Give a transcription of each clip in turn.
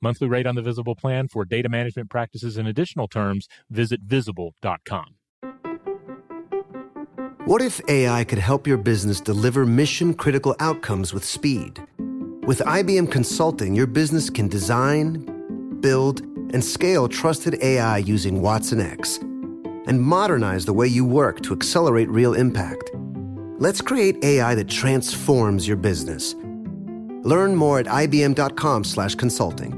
Monthly rate on the Visible plan for data management practices and additional terms, visit visible.com. What if AI could help your business deliver mission critical outcomes with speed? With IBM Consulting, your business can design, build, and scale trusted AI using Watson X and modernize the way you work to accelerate real impact. Let's create AI that transforms your business. Learn more at ibm.com/consulting.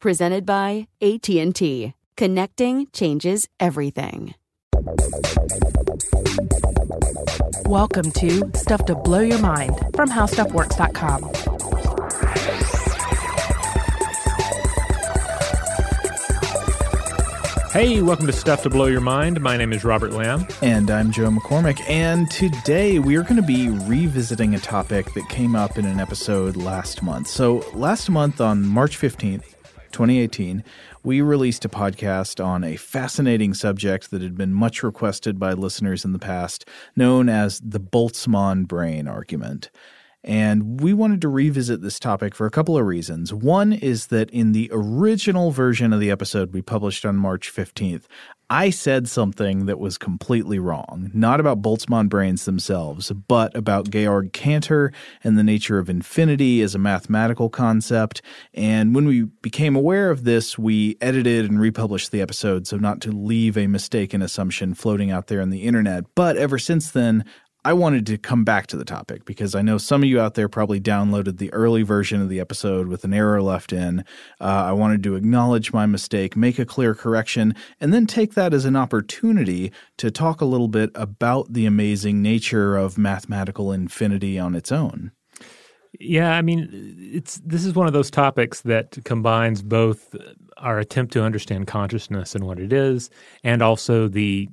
Presented by AT&T. Connecting changes everything. Welcome to Stuff to Blow Your Mind from HowStuffWorks.com. Hey, welcome to Stuff to Blow Your Mind. My name is Robert Lamb. And I'm Joe McCormick. And today we are going to be revisiting a topic that came up in an episode last month. So, last month on March 15th, 2018, we released a podcast on a fascinating subject that had been much requested by listeners in the past, known as the Boltzmann brain argument. And we wanted to revisit this topic for a couple of reasons. One is that in the original version of the episode we published on March 15th, I said something that was completely wrong, not about Boltzmann brains themselves, but about Georg Cantor and the nature of infinity as a mathematical concept. And when we became aware of this, we edited and republished the episode so not to leave a mistaken assumption floating out there on the internet. But ever since then, I wanted to come back to the topic because I know some of you out there probably downloaded the early version of the episode with an error left in. Uh, I wanted to acknowledge my mistake, make a clear correction, and then take that as an opportunity to talk a little bit about the amazing nature of mathematical infinity on its own. Yeah, I mean, it's this is one of those topics that combines both our attempt to understand consciousness and what it is, and also the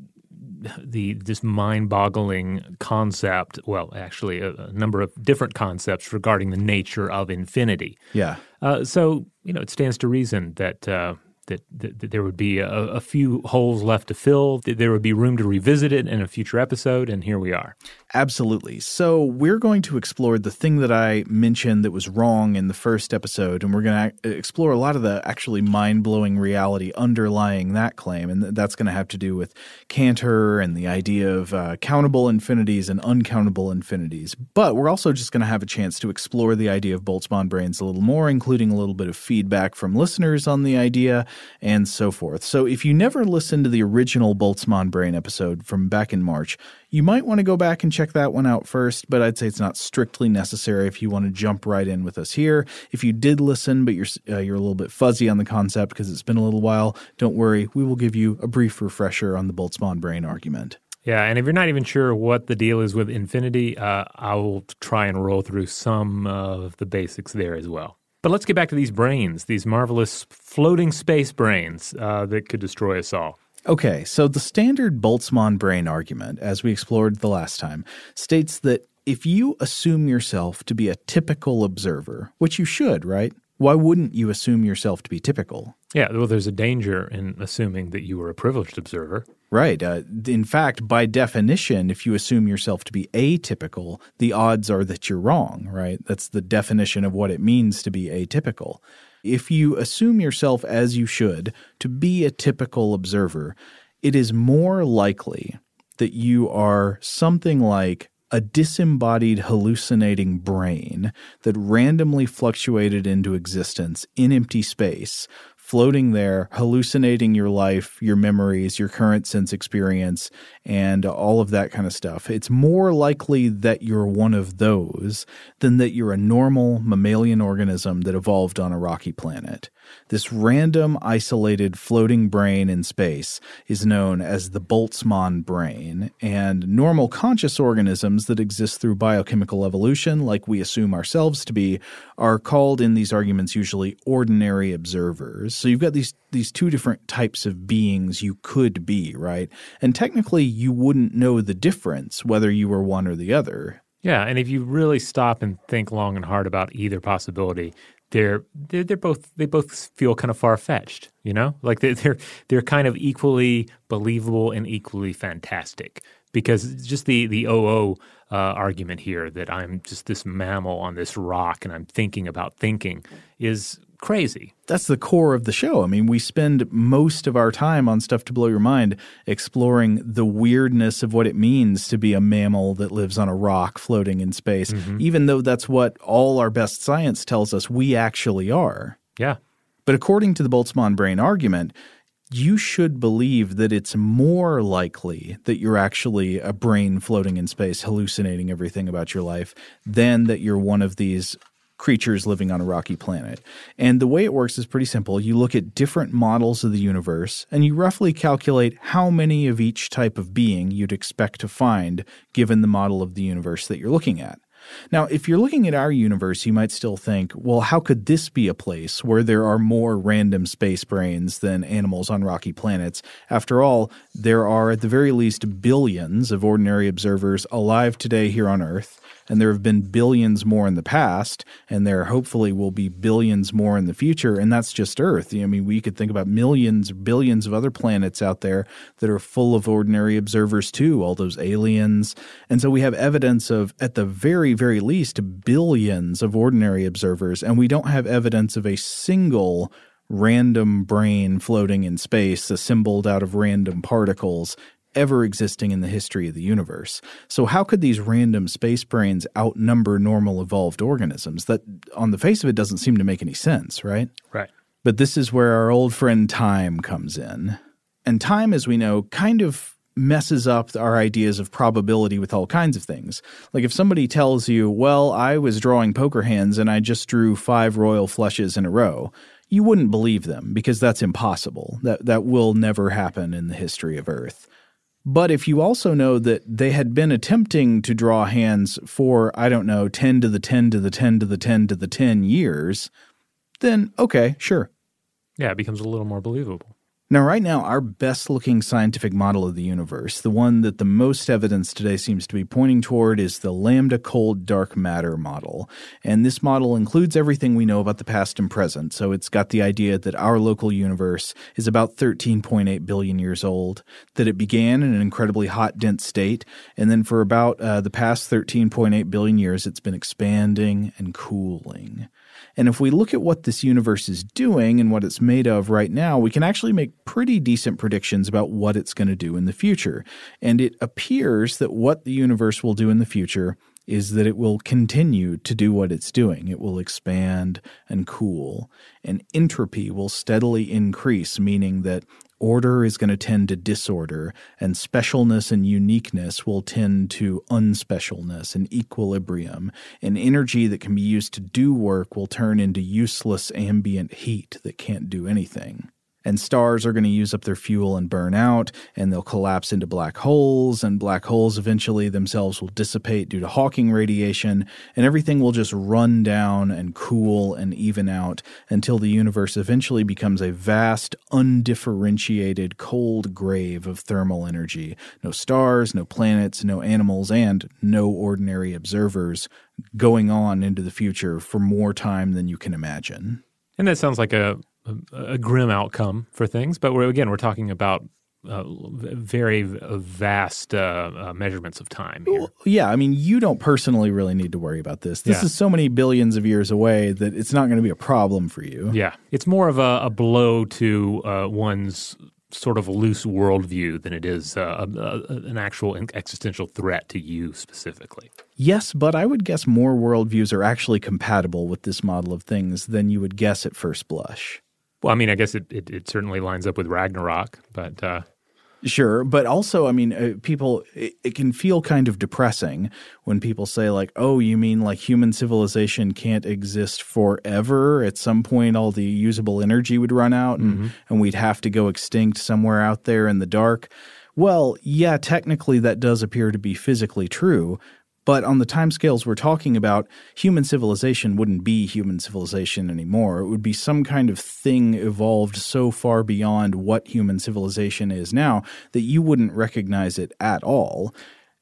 the this mind-boggling concept. Well, actually, a, a, number of different concepts regarding the nature of infinity. Yeah. Uh, so you know, it stands to reason that. Uh, that, that, that, there would be a, a, few holes left to fill. That there would be room to revisit it in a future episode, and here we are. Absolutely. So, we're going to explore the thing that I mentioned that was wrong in the first episode, and we're going to explore a lot of the actually mind blowing reality underlying that claim. And that's going to have to do with Cantor and the idea of uh, countable infinities and uncountable infinities. But we're also just going to have a chance to explore the idea of Boltzmann brains a little more, including a little bit of feedback from listeners on the idea and so forth. So, if you never listened to the original Boltzmann brain episode from back in March, you might want to go back and check that one out first, but I'd say it's not strictly necessary if you want to jump right in with us here. If you did listen, but you're uh, you're a little bit fuzzy on the concept because it's been a little while, don't worry. We will give you a brief refresher on the Boltzmann brain argument. Yeah, and if you're not even sure what the deal is with infinity, uh, I will try and roll through some of the basics there as well. But let's get back to these brains, these marvelous floating space brains uh, that could destroy us all. Okay, so the standard Boltzmann brain argument, as we explored the last time, states that if you assume yourself to be a typical observer, which you should, right? Why wouldn't you assume yourself to be typical? Yeah, well, there's a danger in assuming that you are a privileged observer. Right. Uh, in fact, by definition, if you assume yourself to be atypical, the odds are that you're wrong, right? That's the definition of what it means to be atypical. If you assume yourself as you should to be a typical observer, it is more likely that you are something like a disembodied hallucinating brain that randomly fluctuated into existence in empty space floating there, hallucinating your life, your memories, your current sense experience, and all of that kind of stuff. It's more likely that you're one of those than that you're a normal mammalian organism that evolved on a rocky planet. This random, isolated, floating brain in space is known as the Boltzmann brain, and normal conscious organisms that exist through biochemical evolution, like we assume ourselves to be, are called in these arguments usually ordinary observers. So you've got these these two different types of beings you could be, right? And technically you wouldn't know the difference whether you were one or the other. Yeah, and if you really stop and think long and hard about either possibility, they're they're, they're both they both feel kind of far fetched, you know, like they're, they're they're kind of equally believable and equally fantastic because just the the OO uh, argument here that I'm just this mammal on this rock and I'm thinking about thinking is crazy. That's the core of the show. I mean, we spend most of our time on Stuff to Blow Your Mind exploring the weirdness of what it means to be a mammal that lives on a rock floating in space, mm-hmm. even though that's what all our best science tells us we actually are. Yeah. But according to the Boltzmann brain argument, you should believe that it's more likely that you're actually a brain floating in space hallucinating everything about your life than that you're one of these creatures living on a rocky planet. And the way it works is pretty simple. You look at different models of the universe and you roughly calculate how many of each type of being you'd expect to find given the model of the universe that you're looking at. Now, if you're looking at our universe, you might still think, well, how could this be a place where there are more random space brains than animals on rocky planets? After all, there are at the very least billions of ordinary observers alive today here on Earth and there have been billions more in the past, and there hopefully will be billions more in the future, and that's just Earth. I mean, we could think about millions, billions of other planets out there that are full of ordinary observers too, all those aliens. And so we have evidence of, at the very, very least, billions of ordinary observers, and we don't have evidence of a single random brain floating in space assembled out of random particles ever existing in the history of the universe. So, how could these random space brains outnumber normal evolved organisms? That, on the face of it, doesn't seem to make any sense, right? Right. But this is where our old friend time comes in. And time, as we know, kind of messes up our ideas of probability with all kinds of things. Like if somebody tells you, well, I was drawing poker hands and I just drew five royal flushes in a row, you wouldn't believe them because that's impossible. That, that will never happen in the history of Earth. But if you also know that they had been attempting to draw hands for, I don't know, 10 to the 10 to the 10 to the 10 to the 10 years, then okay, sure. Yeah, it becomes a little more believable. Now, right now, our best looking scientific model of the universe, the one that the most evidence today seems to be pointing toward, is the lambda cold dark matter model. And this model includes everything we know about the past and present. So it's got the idea that our local universe is about 13.8 billion years old, that it began in an incredibly hot, dense state. And then for about uh, the past 13.8 billion years, it's been expanding and cooling. And if we look at what this universe is doing and what it's made of right now, we can actually make pretty decent predictions about what it's going to do in the future. And it appears that what the universe will do in the future is that it will continue to do what it's doing. It will expand and cool, and entropy will steadily increase, meaning that order is going to tend to disorder, and specialness and uniqueness will tend to unspecialness and equilibrium. And energy that can be used to do work will turn into useless ambient heat that can't do anything. And stars are going to use up their fuel and burn out, and they'll collapse into black holes, and black holes eventually themselves will dissipate due to Hawking radiation, and everything will just run down and cool and even out until the universe eventually becomes a vast, undifferentiated, cold grave of thermal energy. No stars, no planets, no animals, and no ordinary observers going on into the future for more time than you can imagine. And that sounds like a a, a grim outcome for things. But we're, again, we're talking about uh, very vast uh, uh, measurements of time here. Well, yeah, I mean, you don't personally really need to worry about this. This yeah. is so many billions of years away that it's not going to be a problem for you. Yeah, it's more of a, a blow to uh, one's sort of loose worldview than it is uh, a, an actual existential threat to you specifically. Yes, but I would guess more worldviews are actually compatible with this model of things than you would guess at first blush. Well, I mean, I guess it, it, it certainly lines up with Ragnarok, but uh, Sure, but also, I mean, uh, people, it, it, can feel kind of depressing when people say, like, oh, you mean like human civilization can't exist forever? At some point, all the usable energy would run out and, mm-hmm. and we'd have to go extinct somewhere out there in the dark. Well, yeah, technically that does appear to be physically true, but on the timescales we're talking about, human civilization wouldn't be human civilization anymore. It would be some kind of thing evolved so far beyond what human civilization is now that you wouldn't recognize it at all.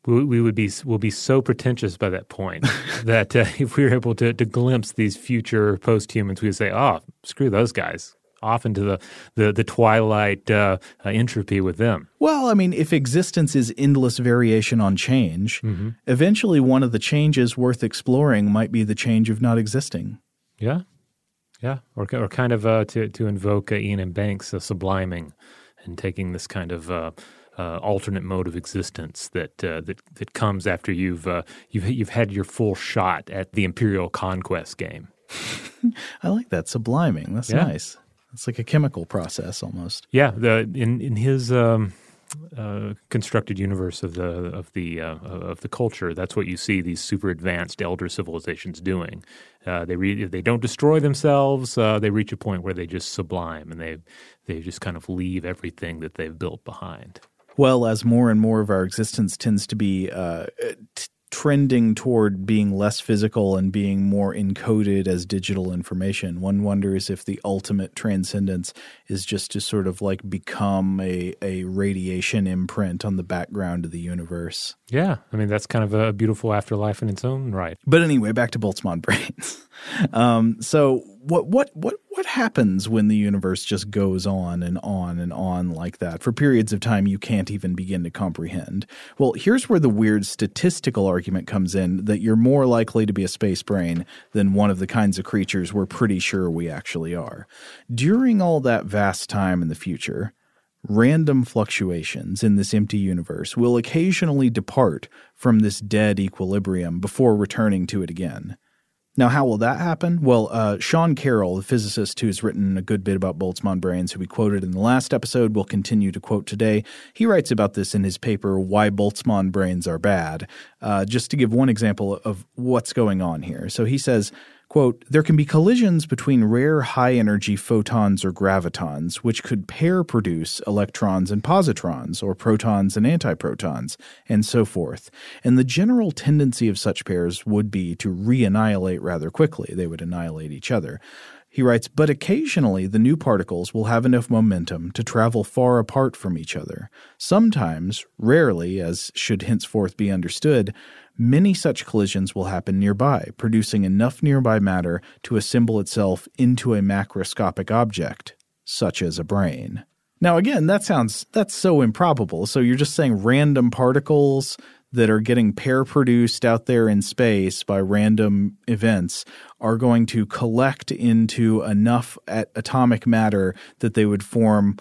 We, would be will be so pretentious by that point that uh, if we were able to, to glimpse these future post humans, we would say, "Oh, screw those guys off into the the, the twilight uh, uh, entropy with them. Well, I mean, if existence is endless variation on change, mm-hmm. eventually one of the changes worth exploring might be the change of not existing. Yeah, yeah, or or kind of uh, to to invoke uh, Iain M. Banks, uh, subliming and taking this kind of. Uh, alternate mode of existence that that that comes after you've you've you've had your full shot at the imperial conquest game. I like that subliming. That's yeah. nice. It's like a chemical process almost. Yeah, the in in his um, uh, constructed universe of the of the uh, of the culture, that's what you see these super advanced elder civilizations doing. Uh, they re- they don't destroy themselves. Uh, they reach a point where they just sublime and they they just kind of leave everything that they've built behind. Well, as more and more of our existence tends to be uh, t- trending toward being less physical and being more encoded as digital information. One wonders if the ultimate transcendence is just to sort of like become a, a radiation imprint on the background of the universe. Yeah. I mean, that's kind of a beautiful afterlife in its own right. But anyway, back to Boltzmann brains. um, so what what what what happens when the universe just goes on and on and on like that for periods of time you can't even begin to comprehend? Well, here's where the weird statistical argument comes in that you're more likely to be a space brain than one of the kinds of creatures we're pretty sure we actually are. During all that vast time in the future, random fluctuations in this empty universe will occasionally depart from this dead equilibrium before returning to it again. Now, how will that happen? Well, uh, Sean Carroll, the physicist who's written a good bit about Boltzmann brains, who we quoted in the last episode, will continue to quote today. He writes about this in his paper, Why Boltzmann Brains Are Bad, uh, just to give one example of what's going on here. So he says, Quote, there can be collisions between rare high energy photons or gravitons, which could pair produce electrons and positrons, or protons and antiprotons, and so forth. And the general tendency of such pairs would be to re annihilate rather quickly. They would annihilate each other. He writes, but occasionally the new particles will have enough momentum to travel far apart from each other. Sometimes, rarely, as should henceforth be understood, Many such collisions will happen nearby, producing enough nearby matter to assemble itself into a macroscopic object, such as a brain. Now again, that sounds that's so improbable. So you're just saying random particles that are getting pair produced out there in space by random events are going to collect into enough atomic matter that they would form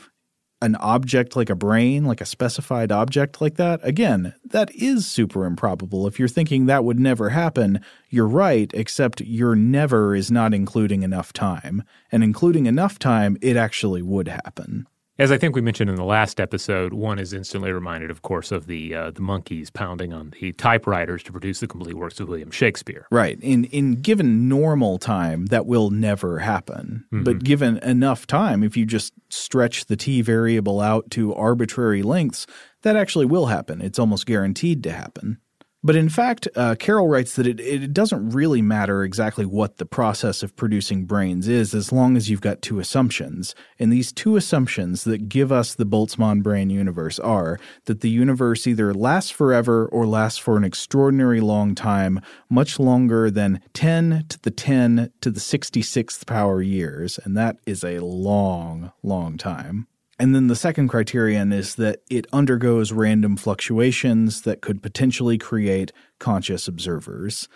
an object like a brain, like a specified object like that, again, that is super improbable. If you're thinking that would never happen, you're right, except your never is not including enough time. And including enough time, it actually would happen. As I think we mentioned in the last episode, one is instantly reminded, of course, of the uh, the monkeys pounding on the typewriters to produce the complete works of William Shakespeare. Right. In in given normal time, that will never happen. Mm-hmm. But given enough time, if you just stretch the t variable out to arbitrary lengths, that actually will happen. It's almost guaranteed to happen. But in fact, uh, Carroll writes that it, it doesn't really matter exactly what the process of producing brains is as long as you've got two assumptions. And these two assumptions that give us the Boltzmann brain universe are that the universe either lasts forever or lasts for an extraordinary long time, much longer than 10 to the 10 to the 66th power years. And that is a long, long time. And then the second criterion is that it undergoes random fluctuations that could potentially create conscious observers.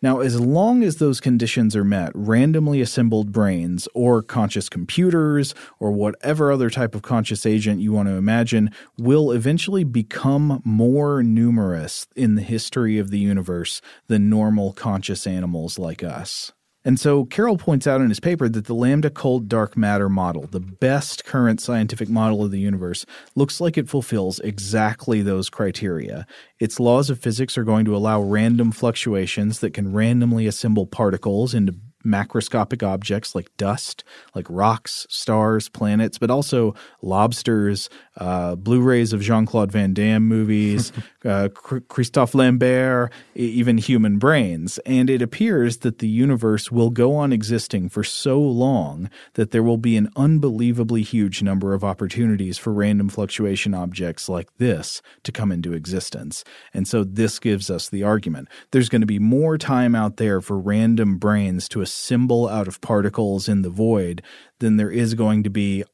Now, as long as those conditions are met, randomly assembled brains or conscious computers or whatever other type of conscious agent you want to imagine will eventually become more numerous in the history of the universe than normal conscious animals like us. And so Carroll points out in his paper that the lambda cold dark matter model, the best current scientific model of the universe, looks like it fulfills exactly those criteria. Its laws of physics are going to allow random fluctuations that can randomly assemble particles into macroscopic objects like dust, like rocks, stars, planets, but also lobsters, uh, Blu-rays of Jean-Claude Van Damme movies, uh, Christophe Lambert, even human brains. And it appears that the universe will go on existing for so long that there will be an unbelievably huge number of opportunities for random fluctuation objects like this to come into existence. And so this gives us the argument. There's going to be more time out there for random brains to assemble out of particles in the void then there is going to be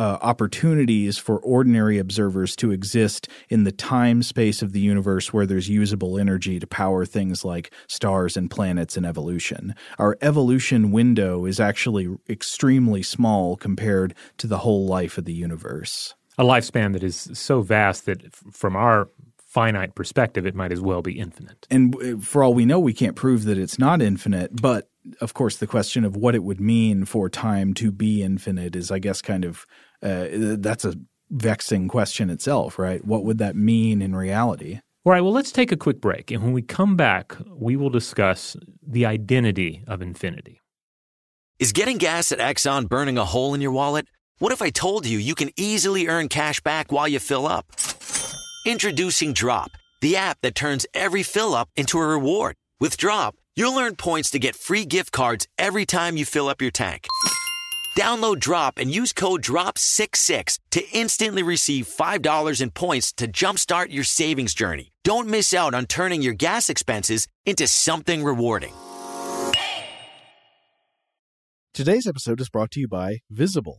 uh, opportunities for ordinary observers to exist in the time space of the universe where there's usable energy to power things like stars and planets and evolution. Our evolution window is actually extremely small compared to the whole life of the universe. A lifespan that is so vast that, from our finite perspective, it might as well be infinite. And uh, for all we know, we can't prove that it's not infinite. But of course, the question of what it would mean for time to be infinite is, I guess, kind of uh, that's a vexing question itself, right? What would that mean in reality? All right, well, let's take a quick break. And when we come back, we will discuss the identity of infinity. Is getting gas at Exxon burning a hole in your wallet? What if I told you you can easily earn cash back while you fill up? Introducing Drop, the app that turns every fill up into a reward. With Drop, you'll earn points to get free gift cards every time you fill up your tank. Download Drop and use code DROP66 to instantly receive $5 in points to jumpstart your savings journey. Don't miss out on turning your gas expenses into something rewarding. Today's episode is brought to you by Visible.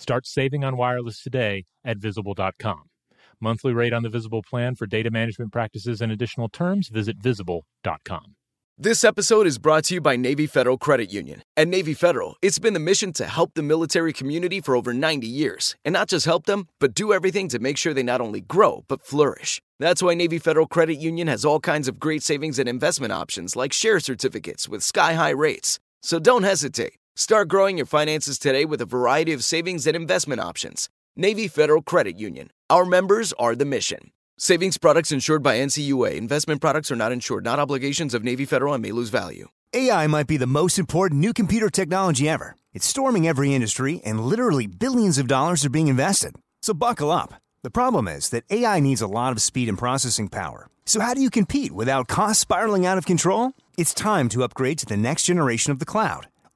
Start saving on wireless today at visible.com. Monthly rate on the Visible plan for data management practices and additional terms, visit visible.com. This episode is brought to you by Navy Federal Credit Union. At Navy Federal, it's been the mission to help the military community for over 90 years. And not just help them, but do everything to make sure they not only grow, but flourish. That's why Navy Federal Credit Union has all kinds of great savings and investment options like share certificates with sky high rates. So don't hesitate. Start growing your finances today with a variety of savings and investment options. Navy Federal Credit Union. Our members are the mission. Savings products insured by NCUA. Investment products are not insured, not obligations of Navy Federal and may lose value. AI might be the most important new computer technology ever. It's storming every industry, and literally billions of dollars are being invested. So buckle up. The problem is that AI needs a lot of speed and processing power. So, how do you compete without costs spiraling out of control? It's time to upgrade to the next generation of the cloud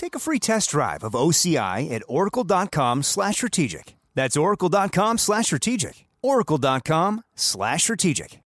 take a free test drive of OCI at oracle.com slash strategic. That's oracle.com slash strategic. oracle.com slash strategic.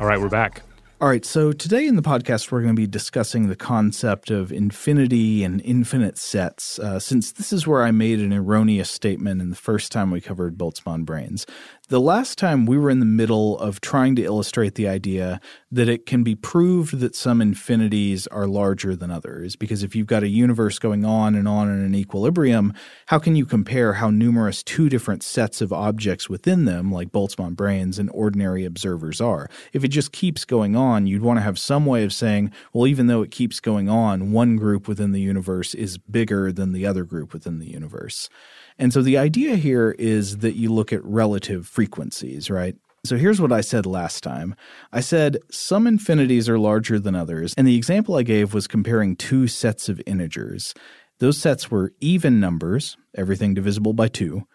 All right, we're back. All right, so today in the podcast, we're going to be discussing the concept of infinity and infinite sets, uh, since this is where I made an erroneous statement in the first time we covered Boltzmann brains. The last time we were in the middle of trying to illustrate the idea that it can be proved that some infinities are larger than others. Because if you've got a universe going on and on in an equilibrium, how can you compare how numerous two different sets of objects within them, like Boltzmann brains and ordinary observers, are? If it just keeps going on, you'd want to have some way of saying, well, even though it keeps going on, one group within the universe is bigger than the other group within the universe. And so the idea here is that you look at relative frequencies, right? So here's what I said last time. I said some infinities are larger than others, and the example I gave was comparing two sets of integers. Those sets were even numbers, everything divisible by 2,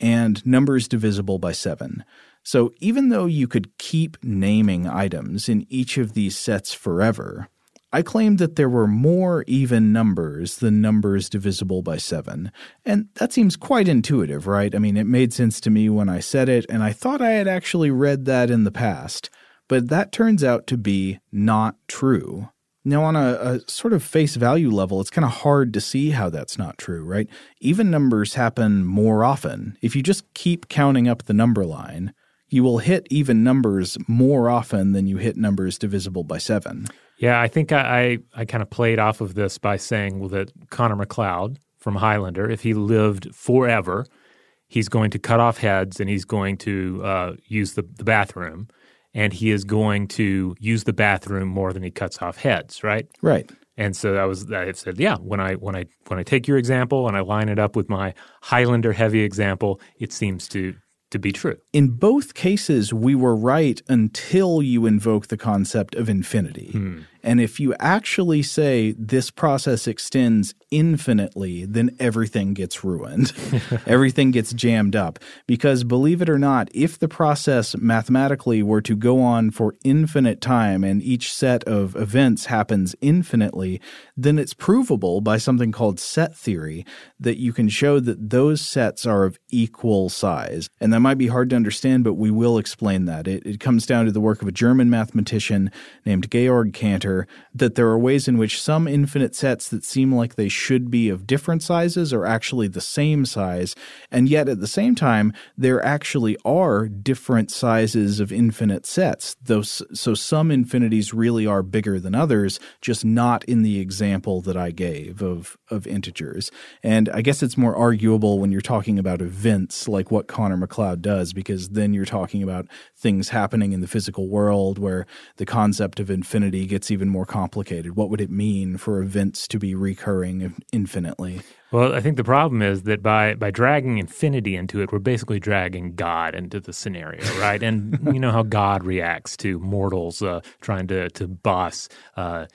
and numbers divisible by 7. So even though you could keep naming items in each of these sets forever, I claimed that there were more even numbers than numbers divisible by 7. And that seems quite intuitive, right? I mean, it made sense to me when I said it, and I thought I had actually read that in the past. But that turns out to be not true. Now, on a, a, sort of face value level, it's kind of hard to see how that's not true, right? Even numbers happen more often. If you just keep counting up the number line, you will hit even numbers more often than you hit numbers divisible by 7. Yeah, I think I, I, I kind of played off of this by saying well, that Connor MacLeod from Highlander, if he lived forever, he's going to cut off heads and he's going to uh, use the, the bathroom and he is going to use the bathroom more than he cuts off heads, right? Right. And so that was I said, yeah, when I when I when I take your example and I line it up with my Highlander heavy example, it seems to to be true. In both cases, we were right until you invoke the concept of infinity. Hmm. And if you actually say this process extends infinitely, then everything gets ruined. everything gets jammed up. Because believe it or not, if the process mathematically were to go on for infinite time and each set of events happens infinitely, then it's provable by something called set theory that you can show that those sets are of equal size. And that might be hard to understand, but we will explain that. It, it comes down to the work of a German mathematician named Georg Cantor that there are ways in which some infinite sets that seem like they should be of different sizes are actually the same size, and yet at the same time, there actually are different sizes of infinite sets. Those, so some infinities really are bigger than others, just not in the example that I gave of, of integers. And I guess it's more arguable when you're talking about events like what Connor MacLeod does, because then you're talking about things happening in the physical world where the concept of infinity gets even more complicated. What would it mean for events to be recurring infinitely? Well, I think the problem is that by by dragging infinity into it, we're basically dragging God into the scenario, right? and you know how God reacts to mortals uh, trying to to boss uh,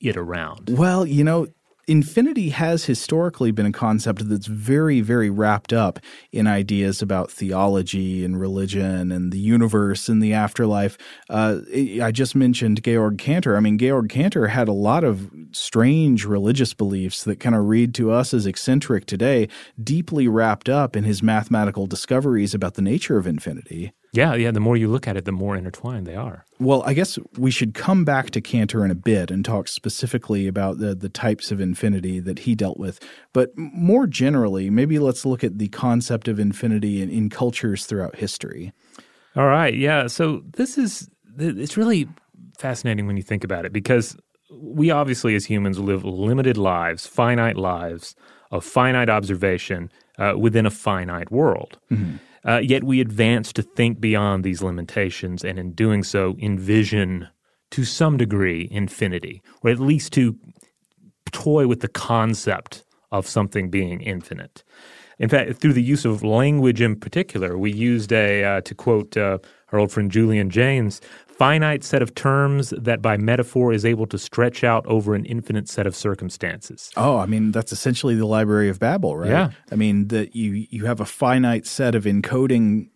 it around. Well, you know, infinity has historically been a concept that's very, very wrapped up in ideas about theology and religion and the universe and the afterlife. Uh, I just mentioned Georg Cantor. I mean, Georg Cantor had a lot of strange religious beliefs that kind of read to us as eccentric today, deeply wrapped up in his mathematical discoveries about the nature of infinity. Yeah, yeah. The more you look at it, the more intertwined they are. Well, I guess we should come back to Cantor in a bit and talk specifically about the, the types of infinity that he dealt with. But more generally, maybe let's look at the concept of infinity in, in cultures throughout history. All right. Yeah. So this is, it's really fascinating when you think about it because we obviously, as humans, live limited lives, finite lives of finite observation uh, within a finite world. Mm-hmm. Uh, yet we advance to think beyond these limitations and in doing so envision to some degree infinity, or at least to toy with the concept of something being infinite. In fact, through the use of language in particular, we used a, uh, to quote uh, our old friend Julian Jaynes, finite set of terms that by metaphor is able to stretch out over an infinite set of circumstances. Oh, I mean that's essentially the Library of Babel, right? Yeah. I mean that you you have a finite set of encoding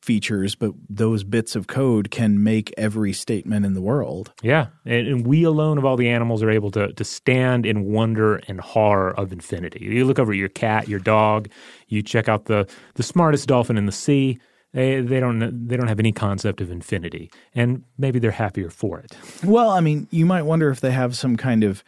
features, but those bits of code can make every statement in the world. Yeah, and, and, we alone of all the animals are able to to stand in wonder and horror of infinity. You look over at your cat, your dog, you check out the the smartest dolphin in the sea. They, they don't they don't have any concept of infinity, and maybe they're happier for it. Well, I mean, you might wonder if they have some kind of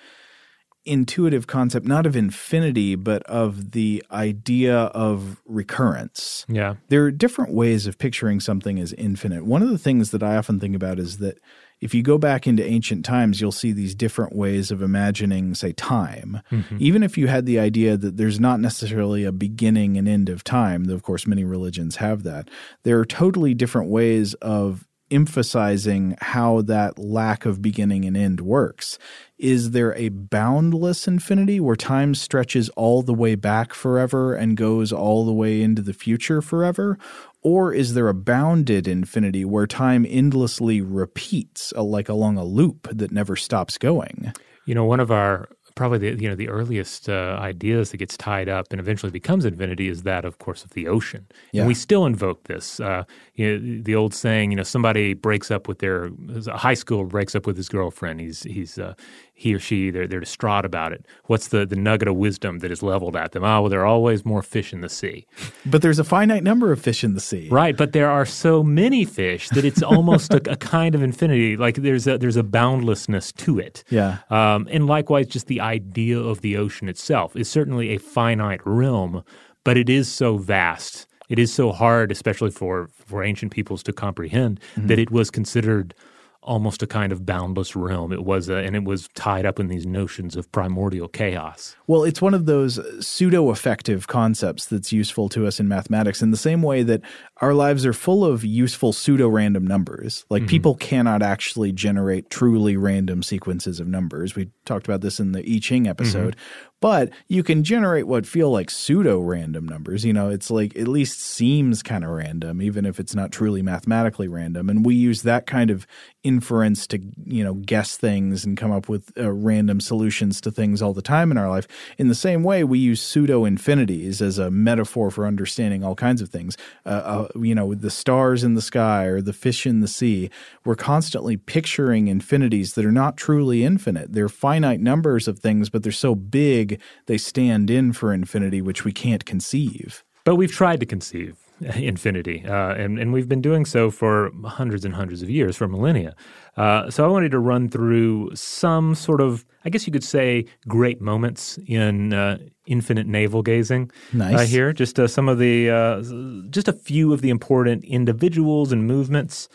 intuitive concept, not of infinity, but of the idea of recurrence. Yeah. There are different ways of picturing something as infinite. One of the things that I often think about is that if you go back into ancient times, you'll see these different ways of imagining, say, time. Mm-hmm. Even if you had the idea that there's not necessarily a beginning and end of time, though of course many religions have that, there are totally different ways of emphasizing how that lack of beginning and end works. Is there a boundless infinity where time stretches all the way back forever and goes all the way into the future forever? Or is there a bounded infinity where time endlessly repeats, uh, like along a loop that never stops going? You know, one of our probably the you know the earliest uh, ideas that gets tied up and eventually becomes infinity is that, of course, of the ocean. Yeah. And we still invoke this. Uh, you know, the old saying, you know, somebody breaks up with their high school breaks up with his girlfriend. He's he's uh, he or she they're they're distraught about it. What's the the nugget of wisdom that is leveled at them? Oh, well, there are always more fish in the sea. But there's a finite number of fish in the sea, right? But there are so many fish that it's almost a, a, kind of infinity. Like there's a there's a boundlessness to it. Yeah. Um, and likewise, just the idea of the ocean itself is certainly a finite realm, but it is so vast. It is so hard, especially for for ancient peoples to comprehend, mm-hmm. that it was considered almost a kind of boundless realm. It was, a, and it was tied up in these notions of primordial chaos. Well, it's one of those pseudo effective concepts that's useful to us in mathematics in the same way that our lives are full of useful pseudo random numbers. Like mm-hmm. people cannot actually generate truly random sequences of numbers. We talked about this in the I Ching episode. Mm-hmm but you can generate what feel like pseudo random numbers. You know, it's like at least seems kind of random, even if it's not truly mathematically random. And we use that kind of inference to, you know, guess things and come up with uh, random solutions to things all the time in our life. In the same way, we use pseudo infinities as a metaphor for understanding all kinds of things. Uh, uh, you know, the stars in the sky or the fish in the sea. We're constantly picturing infinities that are not truly infinite. They're finite numbers of things, but they're so big they stand in for infinity, which we can't conceive. But we've tried to conceive infinity, uh, and, and we've been doing so for hundreds and hundreds of years, for millennia. Uh, so I wanted to run through some sort of, I guess you could say, great moments in uh, infinite navel gazing. Uh, nice. here, just uh, some of the, uh, just a few of the important individuals and movements.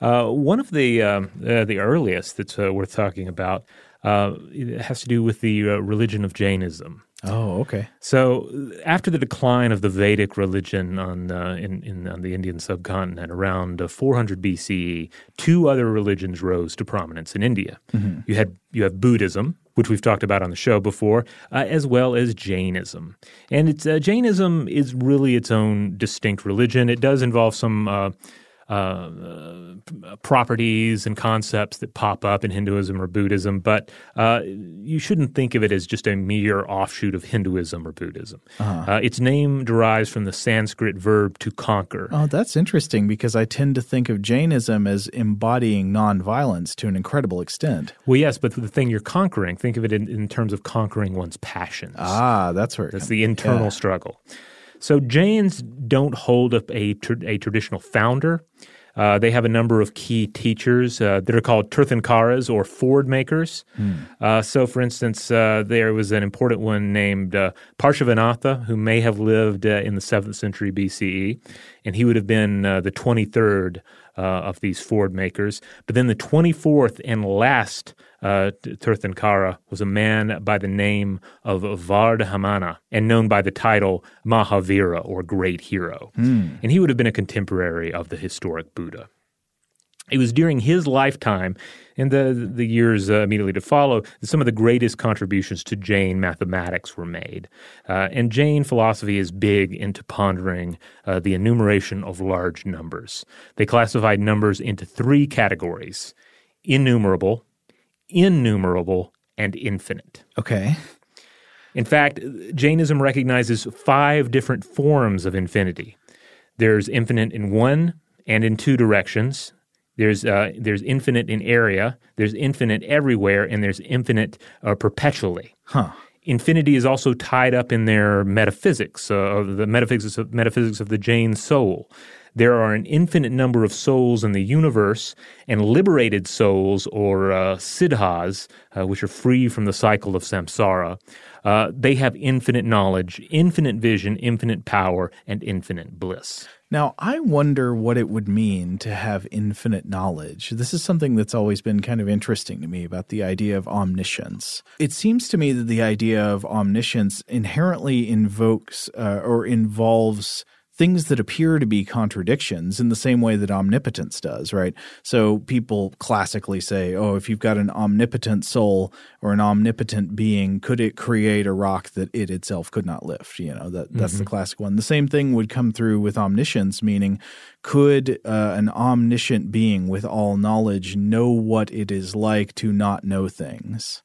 one of the um, the earliest that's worth talking about uh, has to do with the uh, religion of Jainism. Oh, okay. So after the decline of the Vedic religion on uh, in, in on the Indian subcontinent around uh, 400 BCE, two other religions rose to prominence in India. Mm-hmm. You had you have Buddhism, which we've talked about on the show before, uh, as well as Jainism. And it's uh, Jainism is really its own distinct religion. It does involve some uh, properties and concepts that pop up in Hinduism or Buddhism, but uh, you shouldn't think of it as just a mere offshoot of Hinduism or Buddhism. Uh-huh. Uh, its name derives from the Sanskrit verb to conquer. Oh, that's interesting because I tend to think of Jainism as embodying nonviolence to an incredible extent. Well, yes, but the thing you're conquering, think of it in, in terms of conquering one's passions. Ah, that's where that's the internal yeah. struggle. So Jains don't hold up a, a traditional founder. Uh, they have a number of key teachers uh, that are called Tirthankaras or Ford makers. Mm. Uh, so, for instance, uh, there was an important one named uh, Parshavanatha, who may have lived uh, in the 7th century BCE, and he would have been the 23rd of these Ford makers. But then the 24th and last uh, Tirthankara was a man by the name of Vardhamana and known by the title Mahavira or Great Hero. Mm. And he would have been a contemporary of the historic Buddha. It was during his lifetime and the the years uh, immediately to follow some of the greatest contributions to Jain mathematics were made. Uh, and Jain philosophy is big into pondering uh, the enumeration of large numbers. They classified numbers into three categories: enumerable, innumerable, and infinite. Okay. In fact, Jainism recognizes five different forms of infinity. There's infinite in one and in two directions, there's uh, there's infinite in area, there's infinite everywhere, and there's infinite uh, perpetually. Huh. Infinity is also tied up in their metaphysics, uh, of the metaphysics of, metaphysics of the Jain soul. There are an infinite number of souls in the universe, and liberated souls, or uh, siddhas, uh, which are free from the cycle of samsara, uh, they have infinite knowledge, infinite vision, infinite power, and infinite bliss. Now, I wonder what it would mean to have infinite knowledge. This is something that's always been kind of interesting to me about the idea of omniscience. It seems to me that the idea of omniscience inherently invokes uh, or involves things that appear to be contradictions in the same way that omnipotence does, right? So people classically say, oh, if you've got an omnipotent soul or an omnipotent being, could it create a rock that it itself could not lift? You know, that that's mm-hmm. the classic one. The same thing would come through with omniscience, meaning could uh, an omniscient being with all knowledge know what it is like to not know things?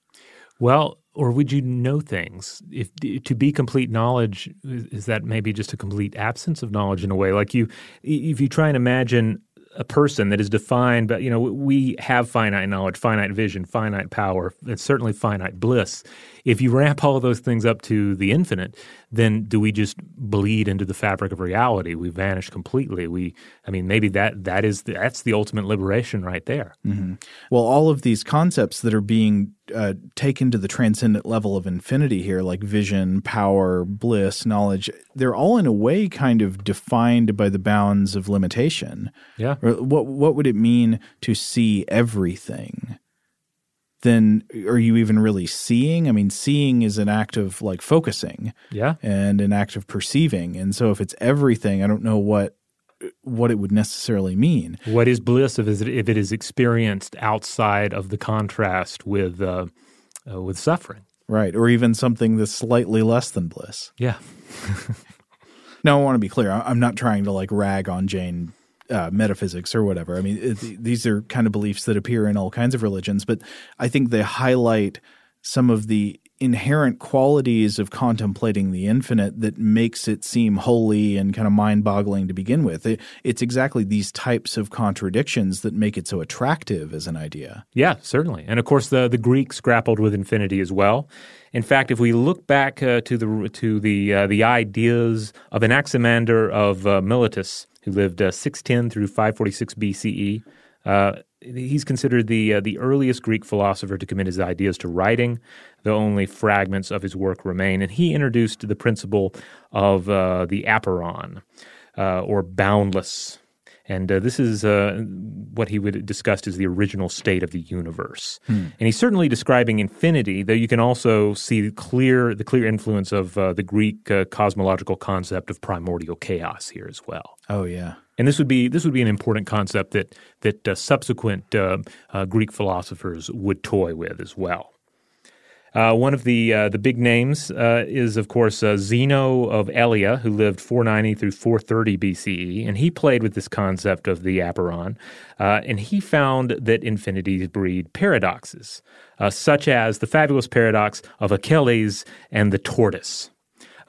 Well, or would you know things? If to be complete knowledge is that maybe just a complete absence of knowledge in a way? Like you, if you try and imagine a person that is defined, but you know we have finite knowledge, finite vision, finite power, and certainly finite bliss. If you ramp all of those things up to the infinite, then do we just bleed into the fabric of reality? We vanish completely. We, I mean, maybe that that is the, that's the ultimate liberation right there. Mm-hmm. Well, all of these concepts that are being uh, taken to the transcendent level of infinity here, like vision, power, bliss, knowledge, they're all in a way kind of defined by the bounds of limitation. Yeah. Or what what would it mean to see everything? Then are you even really seeing? I mean, seeing is an act of like focusing, yeah, and an act of perceiving. And so, if it's everything, I don't know what what it would necessarily mean. What is bliss if if it is experienced outside of the contrast with uh, uh, with suffering, right? Or even something that's slightly less than bliss. Yeah. now, I want to be clear. I'm not trying to like rag on Jain uh, metaphysics or whatever. I mean, it, these are kind of beliefs that appear in all kinds of religions, but I think they highlight some of the inherent qualities of contemplating the infinite that makes it seem holy and kind of mind-boggling to begin with. It, it's exactly these types of contradictions that make it so attractive as an idea. Yeah, certainly. And of course, the the Greeks grappled with infinity as well. In fact, if we look back uh, to the to the uh, the ideas of Anaximander of uh, Miletus, who lived uh, 610 through 546 BCE. He's considered the uh, the earliest Greek philosopher to commit his ideas to writing, though only fragments of his work remain. And he introduced the principle of uh, the apeiron, uh, or boundless and uh, this is uh, what he would discussed as the original state of the universe. Hmm. And he's certainly describing infinity, though you can also see clear the clear influence of uh, the Greek uh, cosmological concept of primordial chaos here as well. Oh yeah. And this would be this would be an important concept that that uh, subsequent uh, Greek philosophers would toy with as well. Uh, one of the uh, the big names uh, is, of course, uh, Zeno of Elea, who lived 490 through 430 BCE, and he played with this concept of the apeiron, uh, and he found that infinities breed paradoxes, uh, such as the fabulous paradox of Achilles and the tortoise.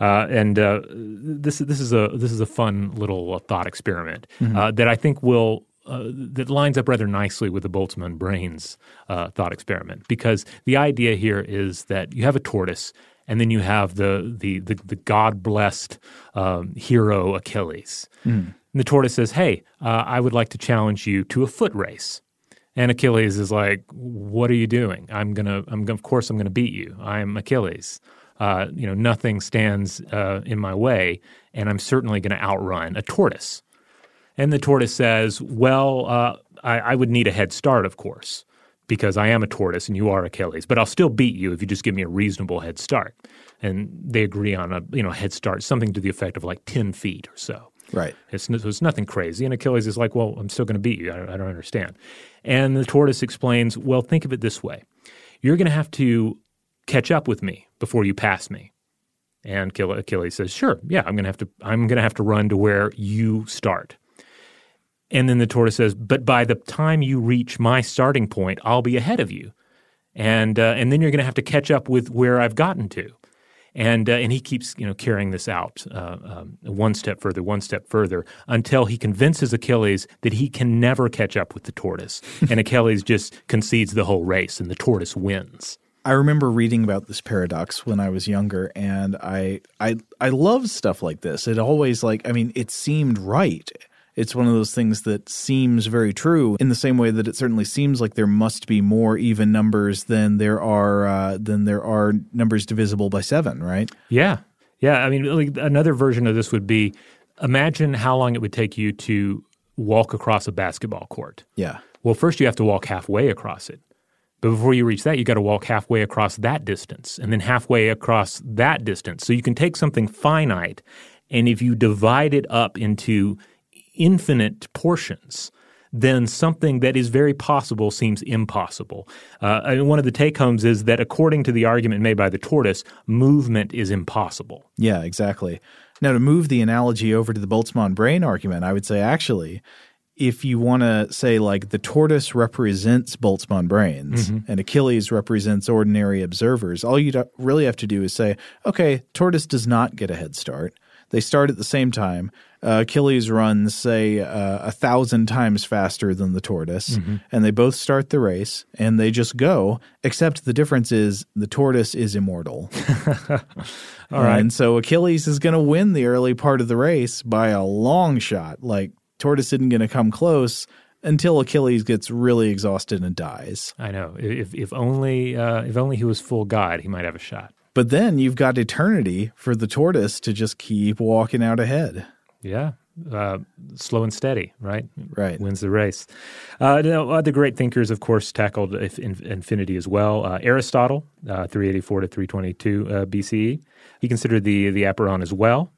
And this this is a this is a fun little thought experiment mm-hmm. that I think will uh, that lines up rather nicely with the Boltzmann brains uh, thought experiment because the idea here is that you have a tortoise and then you have the the the, the God blessed um, hero Achilles. Mm. And the tortoise says, "Hey, uh, I would like to challenge you to a foot race." And Achilles is like, "What are you doing? I'm gonna. I'm of course I'm gonna beat you. I'm Achilles. Uh, you know, nothing stands uh, in my way, and I'm certainly going to outrun a tortoise." And the tortoise says, Well, uh, I, I would need a head start, of course, because I am a tortoise and you are Achilles, but I'll still beat you if you just give me a reasonable head start. And they agree on a you know head start, something to the effect of like 10 feet or so. Right. It's, it's nothing crazy. And Achilles is like, well, I'm still going to beat you. I I don't understand. And the tortoise explains, well, think of it this way you're going to have to catch up with me before you pass me. And Achilles says, "Sure, yeah, I'm to have to. I'm to have to run to where you start." And then the tortoise says, "But by the time you reach my starting point, I'll be ahead of you, and uh, and then you're to have to catch up with where I've gotten to." And uh, and he keeps you know carrying this out uh, um, one step further, one step further, until he convinces Achilles that he can never catch up with the tortoise, and Achilles just concedes the whole race, and the tortoise wins. I remember reading about this paradox when I was younger, and I I I love stuff like this. It always like I mean, it seemed right. It's one of those things that seems very true in the same way that it certainly seems like there must be more even numbers than there are uh, than there are numbers divisible by seven, right? Yeah, yeah. I mean, like another version of this would be: imagine how long it would take you to walk across a basketball court. Yeah. Well, first you have to walk halfway across it. But before you reach that, you got to walk halfway across that distance and then halfway across that distance. So you can take something finite, and if you divide it up into infinite portions, then something that is very possible seems impossible. Uh, I mean, one of the take homes is that according to the argument made by the tortoise, movement is impossible. Yeah, exactly. Now, to move the analogy over to the Boltzmann brain argument, I would say actually, if you want to say like the tortoise represents Boltzmann brains mm-hmm. and Achilles represents ordinary observers, all you really have to do is say, okay, tortoise does not get a head start. They start at the same time. Uh, Achilles runs, say, uh, a thousand times faster than the tortoise, mm-hmm. and they both start the race and they just go, except the difference is the tortoise is immortal. All right. And so Achilles is going to win the early part of the race by a long shot, like Tortoise isn't going to come close until Achilles gets really exhausted and dies. I know. If if only uh, if only he was full god, he might have a shot. But then you've got eternity for the tortoise to just keep walking out ahead. Yeah. Uh, slow and steady, right? Right. Wins the race. Uh, now, other great thinkers, of course, tackled infinity as well. Uh, Aristotle, uh, 384 to 322 uh, BCE. He considered the, the apophthegm as well.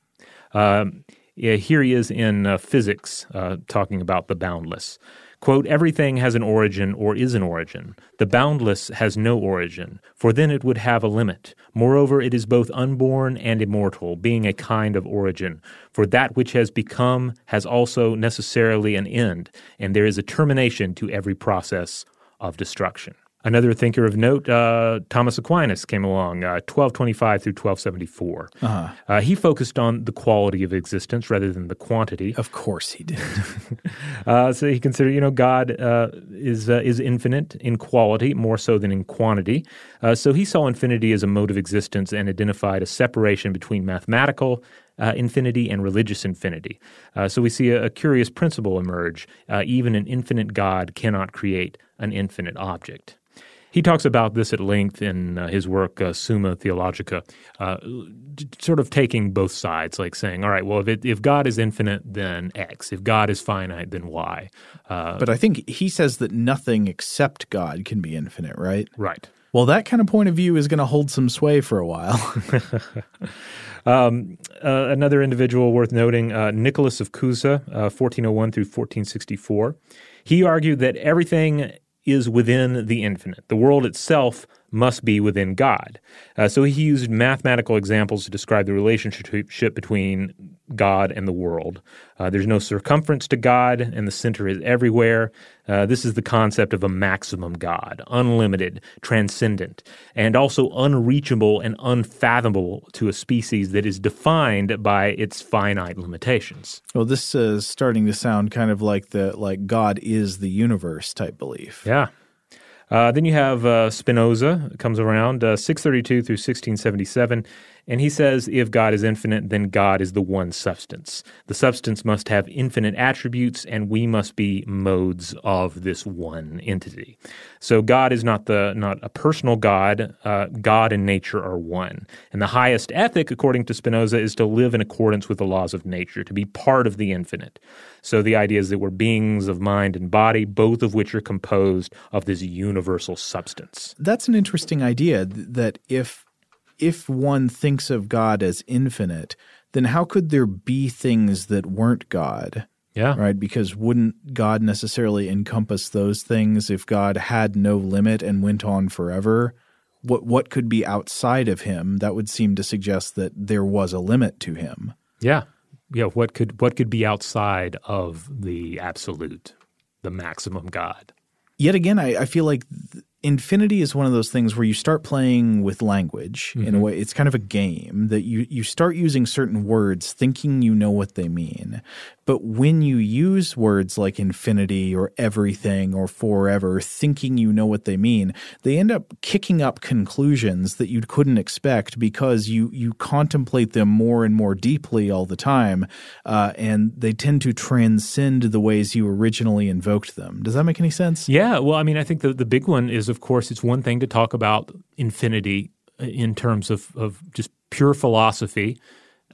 Um, yeah, here he is in uh, physics uh, talking about the boundless. Quote, everything has an origin or is an origin. The boundless has no origin, for then it would have a limit. Moreover, it is both unborn and immortal, being a kind of origin. For that which has become has also necessarily an end, and there is a termination to every process of destruction. Another thinker of note, uh, Thomas Aquinas, came along, uh, 1225 through 1274. Uh-huh. Uh, he focused on the quality of existence rather than the quantity. Of course he did. Uh, so he considered, you know, God uh, is, uh, is infinite in quality more so than in quantity. so he saw infinity as a mode of existence and identified a separation between mathematical uh, infinity and religious infinity. Uh, so we see a, a curious principle emerge. Uh, even an infinite God cannot create an infinite object. He talks about this at length in uh, his work, uh, Summa Theologica, uh, sort of taking both sides, like saying, all right, well, if, it, if God is infinite, then X. If God is finite, then Y. Uh, but I think he says that nothing except God can be infinite, right? Right. Well, that kind of point of view is going to hold some sway for a while. um, uh, another individual worth noting, uh, Nicholas of Cusa, 1401 through 1464. He argued that everything is within the infinite. The world itself must be within God. Uh, so he used mathematical examples to describe the relationship between God and the world. Uh, there's no circumference to God, and the center is everywhere. Uh, this is the concept of a maximum God, unlimited, transcendent, and also unreachable and unfathomable to a species that is defined by its finite limitations. Well, this is starting to sound kind of like the like God is the universe type belief. Yeah. Uh, then you have uh, Spinoza comes around uh, 632 through 1677, and he says if God is infinite, then God is the one substance. The substance must have infinite attributes, and we must be modes of this one entity. So God is not the not a personal God. Uh, God and nature are one, and the highest ethic, according to Spinoza, is to live in accordance with the laws of nature, to be part of the infinite. So the idea is that we're beings of mind and body, both of which are composed of this universal substance. That's an interesting idea that if if one thinks of God as infinite, then how could there be things that weren't God? Yeah. Right? Because wouldn't God necessarily encompass those things if God had no limit and went on forever? What what could be outside of him that would seem to suggest that there was a limit to him? Yeah. Yeah, what could what could be outside of the absolute, the maximum God? Yet again, I, I feel like th- infinity is one of those things where you start playing with language mm-hmm. in a mm-hmm. way. It's kind of a game that you you start using certain words thinking you know what they mean. But when you use words like infinity or everything or forever, thinking you know what they mean, they end up kicking up conclusions that you couldn't expect because you you contemplate them more and more deeply all the time, uh, and they tend to transcend the ways you originally invoked them. Does that make any sense? Yeah. Well, I mean, I think the the big one is, of course, it's one thing to talk about infinity in terms of of just pure philosophy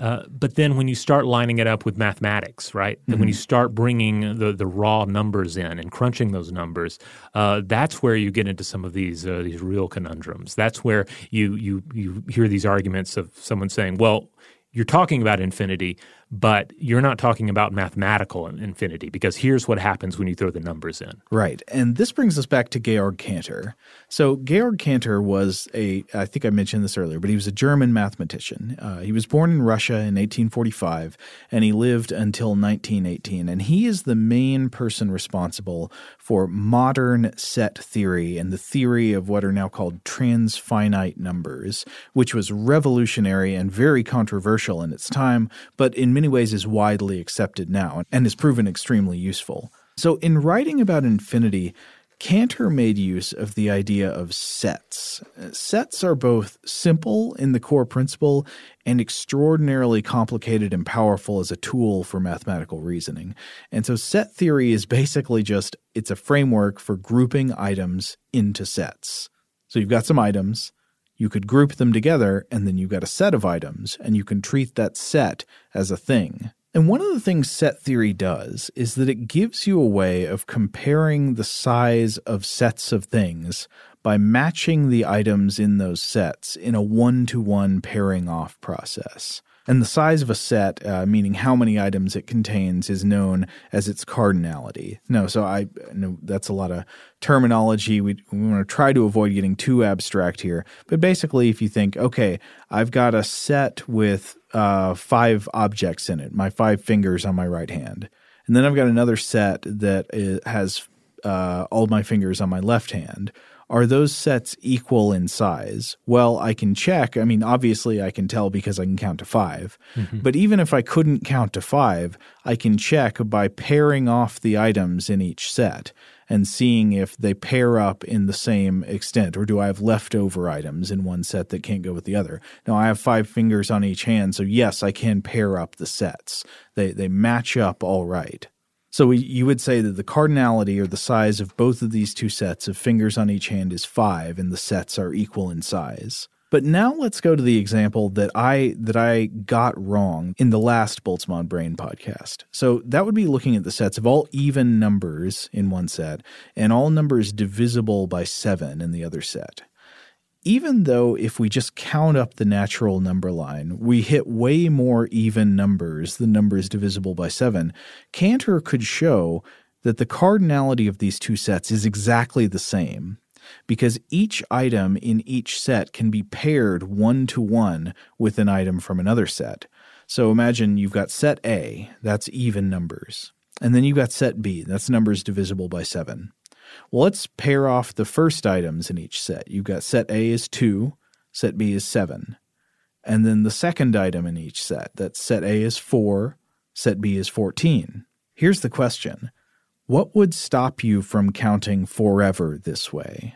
uh, but then when you start lining it up with mathematics, right? Mm-hmm. And when you start bringing the, the raw numbers in and crunching those numbers, uh, that's where you get into some of these uh, these real conundrums. That's where you you you hear these arguments of someone saying, "Well, you're talking about infinity, but you're not talking about mathematical infinity because here's what happens when you throw the numbers in. Right. And this brings us back to Georg Cantor. So, Georg Cantor was a, I think I mentioned this earlier, but he was a German mathematician. Uh, he was born in Russia in 1845 and he lived until 1918. And he is the main person responsible for modern set theory and the theory of what are now called transfinite numbers, which was revolutionary and very controversial in its time, but in many ways is widely accepted now and has proven extremely useful. So, in writing about infinity, Cantor made use of the idea of sets. Sets are both simple in the core principle and extraordinarily complicated and powerful as a tool for mathematical reasoning. And so set theory is basically just it's a framework for grouping items into sets. So you've got some items, you could group them together, and then you've got a set of items, and you can treat that set as a thing. And one of the things set theory does is that it gives you a way of comparing the size of sets of things by matching the items in those sets in a one to one pairing off process. And the size of a set, uh, meaning how many items it contains, is known as its cardinality. No, so I know that's a lot of terminology. We, we want to try to avoid getting too abstract here. But basically, if you think, okay, I've got a set with uh, five objects in it, my five fingers on my right hand. And then I've got another set that is, has uh, all my fingers on my left hand are those sets equal in size? Well, I can check. I mean, obviously, I can tell because I can count to 5 mm-hmm. But even if I couldn't count to five, I can check by pairing off the items in each set and seeing if they pair up in the same extent, or do I have leftover items in one set that can't go with the other? Now, I have five fingers on each hand, so yes, I can pair up the sets. They, they match up all right. So you would say that the cardinality or the size of both of these two sets of fingers on each hand is 5 and the sets are equal in size. But now let's go to the example that I that I got wrong in the last Boltzmann Brain podcast. So that would be looking at the sets of all even numbers in one set and all numbers divisible by 7 in the other set even though if we just count up the natural number line, we hit way more even numbers than numbers divisible by 7, Cantor could show that the cardinality of these two sets is exactly the same because each item in each set can be paired one to one with an item from another set. So imagine you've got set A, that's even numbers. And then you've got set B, that's numbers divisible by 7. Well, let's pair off the first items in each set. You've got set A is 2, set B is 7. And then the second item in each set, that set A is 4, set B is 14. Here's the question What would stop you from counting forever this way?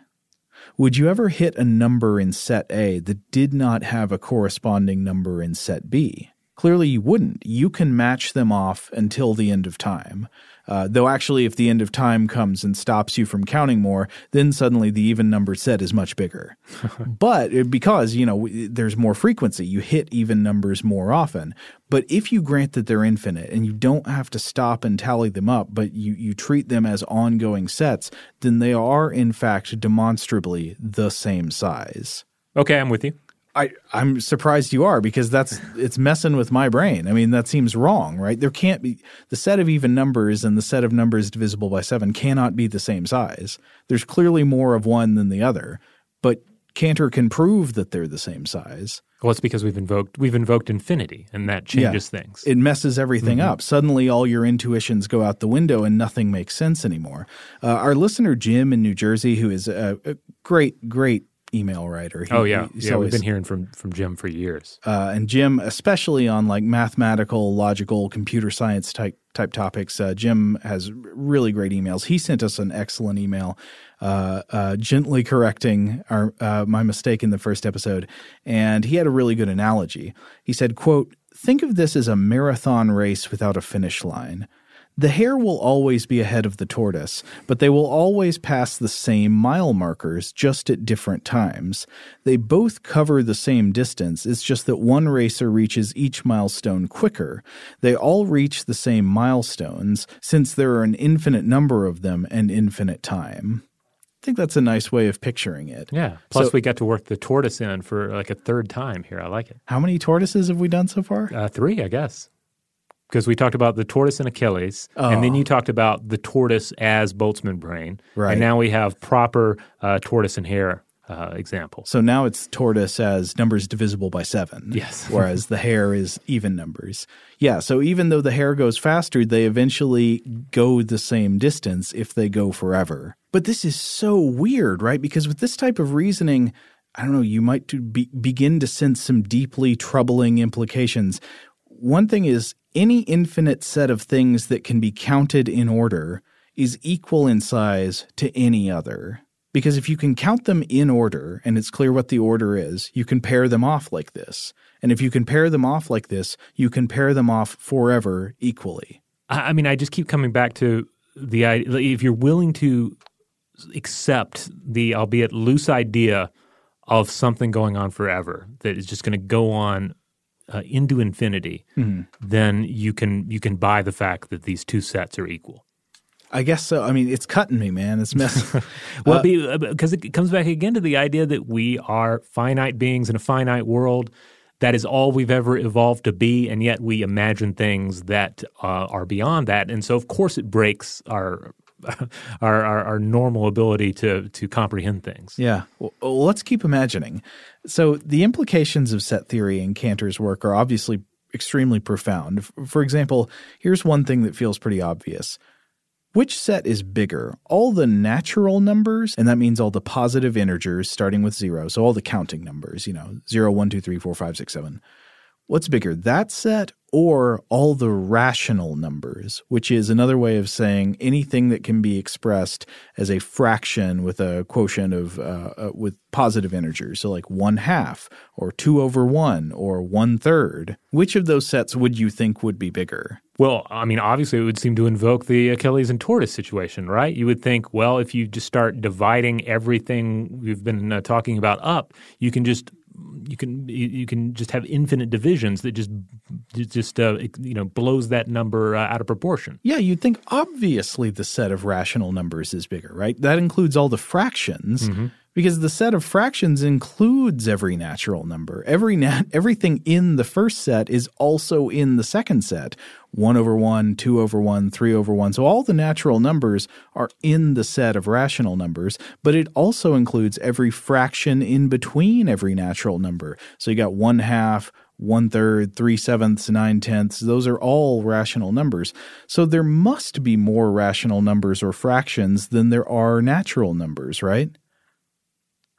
Would you ever hit a number in set A that did not have a corresponding number in set B? Clearly, you wouldn't. You can match them off until the end of time. Uh, though actually, if the end of time comes and stops you from counting more, then suddenly the even number set is much bigger. but uh, because, you know, there's more frequency, you hit even numbers more often. But if you grant that they're infinite and you don't have to stop and tally them up, but you, you treat them as ongoing sets, then they are in fact demonstrably the same size. Okay, I'm with you. I, I'm surprised you are because that's it's messing with my brain. I mean, that seems wrong, right? There can't be the set of even numbers and the set of numbers divisible by seven cannot be the same size. There's clearly more of one than the other, but Cantor can prove that they're the same size. Well, it's because we've invoked we've invoked infinity, and that changes Yeah. things. It messes everything Mhm. up. Suddenly, all your intuitions go out the window and nothing makes sense anymore. Uh, our listener, Jim in New Jersey, who is a, a great, great email writer. he- oh yeah, yeah. always- We've been hearing from from Jim for years. uh, and Jim, especially on like mathematical, logical, computer science type type topics. Uh, Jim has really great emails. He sent us an excellent email, uh, uh, gently correcting our uh, my mistake in the first episode, and he had a really good analogy. He said, "quote Think of this as a marathon race without a finish line." The hare will always be ahead of the tortoise, but they will always pass the same mile markers, just at different times. They both cover the same distance, it's just that one racer reaches each milestone quicker. They all reach the same milestones, since there are an infinite number of them and infinite time. I think that's a nice way of picturing it. Yeah. Plus, So- we got to work the tortoise in for like a third time here. I like it. How many tortoises have we done so far? Uh, three, I guess. Because we talked about the tortoise and Achilles, and then Oh. you talked about the tortoise as Boltzmann brain, Right. And now we have proper uh, tortoise and hare uh, examples. So now it's tortoise as numbers divisible by seven. Yes. whereas the hare is even numbers. Yeah. So even though the hare goes faster, they eventually go the same distance if they go forever. But this is so weird, right? Because with this type of reasoning, I don't know, you might be, begin to sense some deeply troubling implications. One thing is, any infinite set of things that can be counted in order is equal in size to any other. Because if you can count them in order and it's clear what the order is, you can pair them off like this. And if you can pair them off like this, you can pair them off forever equally. I, mean, I just keep coming back to the idea. If you're willing to accept the, albeit loose idea of something going on forever that is just going to go on uh, into infinity, Mhm. then you can you can buy the fact that these two sets are equal. I guess so. I mean, it's cutting me, man. It's messing. Well, Uh, because it comes back again to the idea that we are finite beings in a finite world. That is all we've ever evolved to be, and yet we imagine things that uh, are beyond that. And so, of course, it breaks our our, our, our normal ability to to comprehend things. Yeah. Well, let's keep imagining. So, the implications of set theory in Cantor's work are obviously extremely profound. For example, here's one thing that feels pretty obvious. Which set is bigger? All the natural numbers, and that means all the positive integers starting with zero, so all the counting numbers, you know, zero, one, two, three, four, five, six, seven. What's bigger, that set or all the rational numbers, which is another way of saying anything that can be expressed as a fraction with a quotient of uh, uh, with positive integers, so like one half or two over one or one third. Which of those sets would you think would be bigger? Well, I mean, obviously, it would seem to invoke the Achilles and tortoise situation, right? You would think, well, if you just start dividing everything we've been uh, talking about up, you can just you can you can just have infinite divisions that just just uh, you know blows that number uh, out of proportion. Yeah, you'd think obviously the set of rational numbers is bigger, right? That includes all the fractions because the set of fractions includes every natural number. Every nat- everything in the first set is also in the second set. 1 over 1, 2 over 1, 3 over 1. So all the natural numbers are in the set of rational numbers, but it also includes every fraction in between every natural number. So you got 1 half, one third, three sevenths, nine tenths, those are all rational numbers. So there must be more rational numbers or fractions than there are natural numbers, right?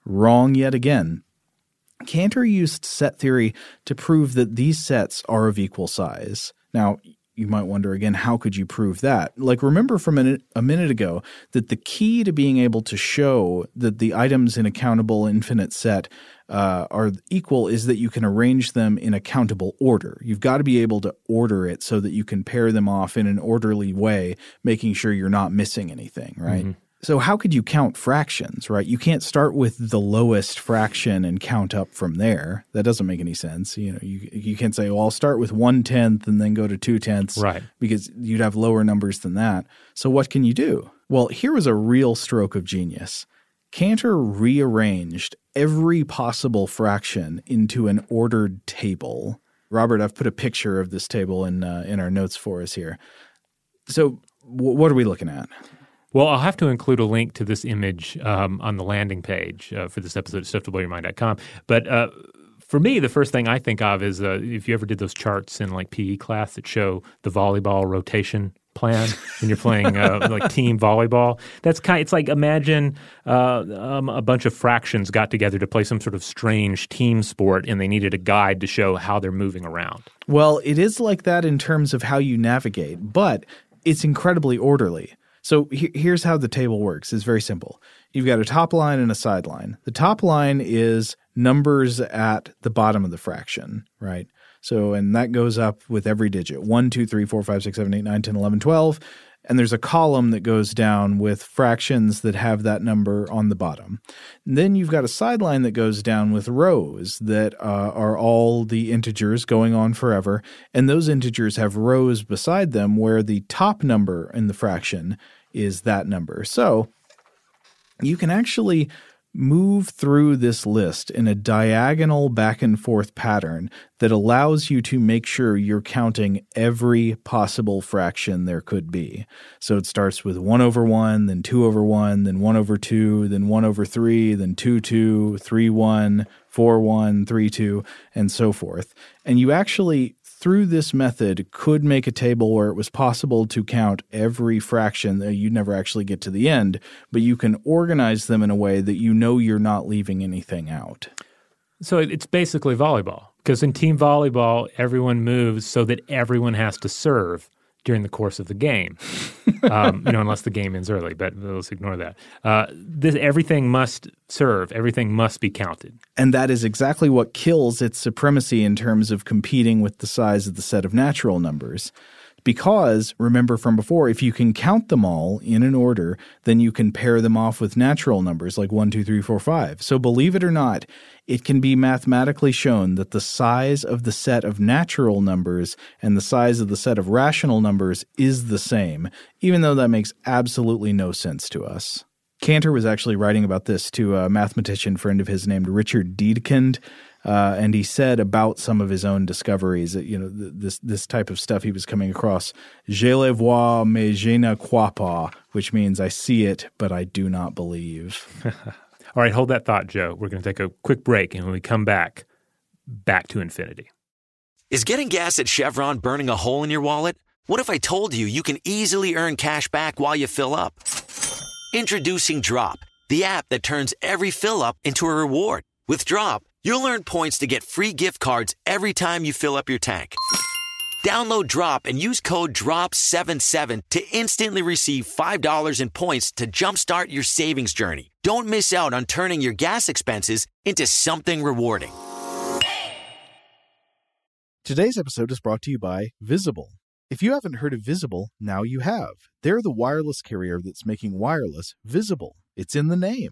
Wrong yet again. Cantor used set theory to prove that these sets are of equal size. Now, you might wonder again, how could you prove that? Like, remember from a minute, a minute ago that the key to being able to show that the items in a countable infinite set uh, are equal is that you can arrange them in a countable order. You've got to be able to order it so that you can pair them off in an orderly way, making sure you're not missing anything, right? So how could you count fractions, right? You can't start with the lowest fraction and count up from there. That doesn't make any sense. You know, you you can't say, "Well, I'll start with one tenth and then go to two tenths," Right. Because you'd have lower numbers than that. So what can you do? Well, here was a real stroke of genius. Cantor rearranged every possible fraction into an ordered table. Robert, I've put a picture of this table in uh, in our notes for us here. So, w- what are we looking at? Well, I'll have to include a link to this image um, on the landing page uh, for this episode of StuffToBlowYourMind.com. But uh, for me, the first thing I think of is uh, if you ever did those charts in like PE class that show the volleyball rotation plan when you're playing uh, like team volleyball. That's kind. It's like imagine uh, um, a bunch of fractions got together to play some sort of strange team sport, and they needed a guide to show how they're moving around. Well, it is like that in terms of how you navigate, but it's incredibly orderly. So he- here's how the table works. It's very simple. You've got a top line and a side line. The top line is numbers at the bottom of the fraction, right? So, and that goes up with every digit 1, 2, 3, 4, 5, 6, 7, 8, 9, 10, 11, 12. And there's a column that goes down with fractions that have that number on the bottom. And then you've got a sideline that goes down with rows that uh, are all the integers going on forever. And those integers have rows beside them where the top number in the fraction is that number. So you can actually move through this list in a diagonal back and forth pattern that allows you to make sure you're counting every possible fraction there could be. So it starts with 1 over 1, then 2 over 1, then 1 over 2, then 1 over 3, then 2 2, 3 1, 4 1, 3 2, and so forth. And you actually through this method could make a table where it was possible to count every fraction that you never actually get to the end, but you can organize them in a way that you know you're not leaving anything out. So it's basically volleyball because in team volleyball, everyone moves so that everyone has to serve during the course of the game. um, you know, unless the game ends early, but let's ignore that. Uh, this, everything must serve. Everything must be counted. And that is exactly what kills its supremacy in terms of competing with the size of the set of natural numbers. Because, remember from before, if you can count them all in an order, then you can pair them off with natural numbers like 1, 2, 3, 4, 5. So, believe it or not, it can be mathematically shown that the size of the set of natural numbers and the size of the set of rational numbers is the same, even though that makes absolutely no sense to us. Cantor was actually writing about this to a mathematician friend of his named Richard Dedekind. Uh, and he said about some of his own discoveries that you know th- this this type of stuff he was coming across. Je le vois, mais je ne crois pas, which means I see it, but I do not believe. All right, hold that thought, Joe. We're going to take a quick break, and when we come back, back to infinity. Is getting gas at Chevron burning a hole in your wallet? What if I told you you can easily earn cash back while you fill up? Introducing Drop, the app that turns every fill up into a reward. With Drop, you'll earn points to get free gift cards every time you fill up your tank. Download Drop and use code DROP77 to instantly receive $5 in points to jumpstart your savings journey. Don't miss out on turning your gas expenses into something rewarding. Today's episode is brought to you by Visible. If you haven't heard of Visible, now you have. They're the wireless carrier that's making wireless visible. It's in the name.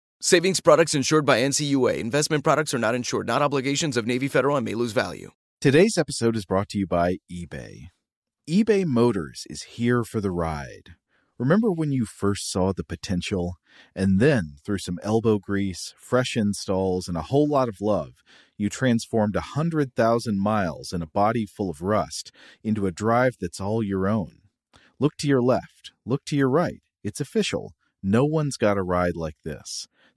Savings products insured by NCUA. Investment products are not insured, not obligations of Navy Federal and may lose value. Today's episode is brought to you by eBay. eBay Motors is here for the ride. Remember when you first saw the potential? And then, through some elbow grease, fresh installs, and a whole lot of love, you transformed a 100,000 miles and a body full of rust into a drive that's all your own. Look to your left, look to your right. It's official. No one's got a ride like this.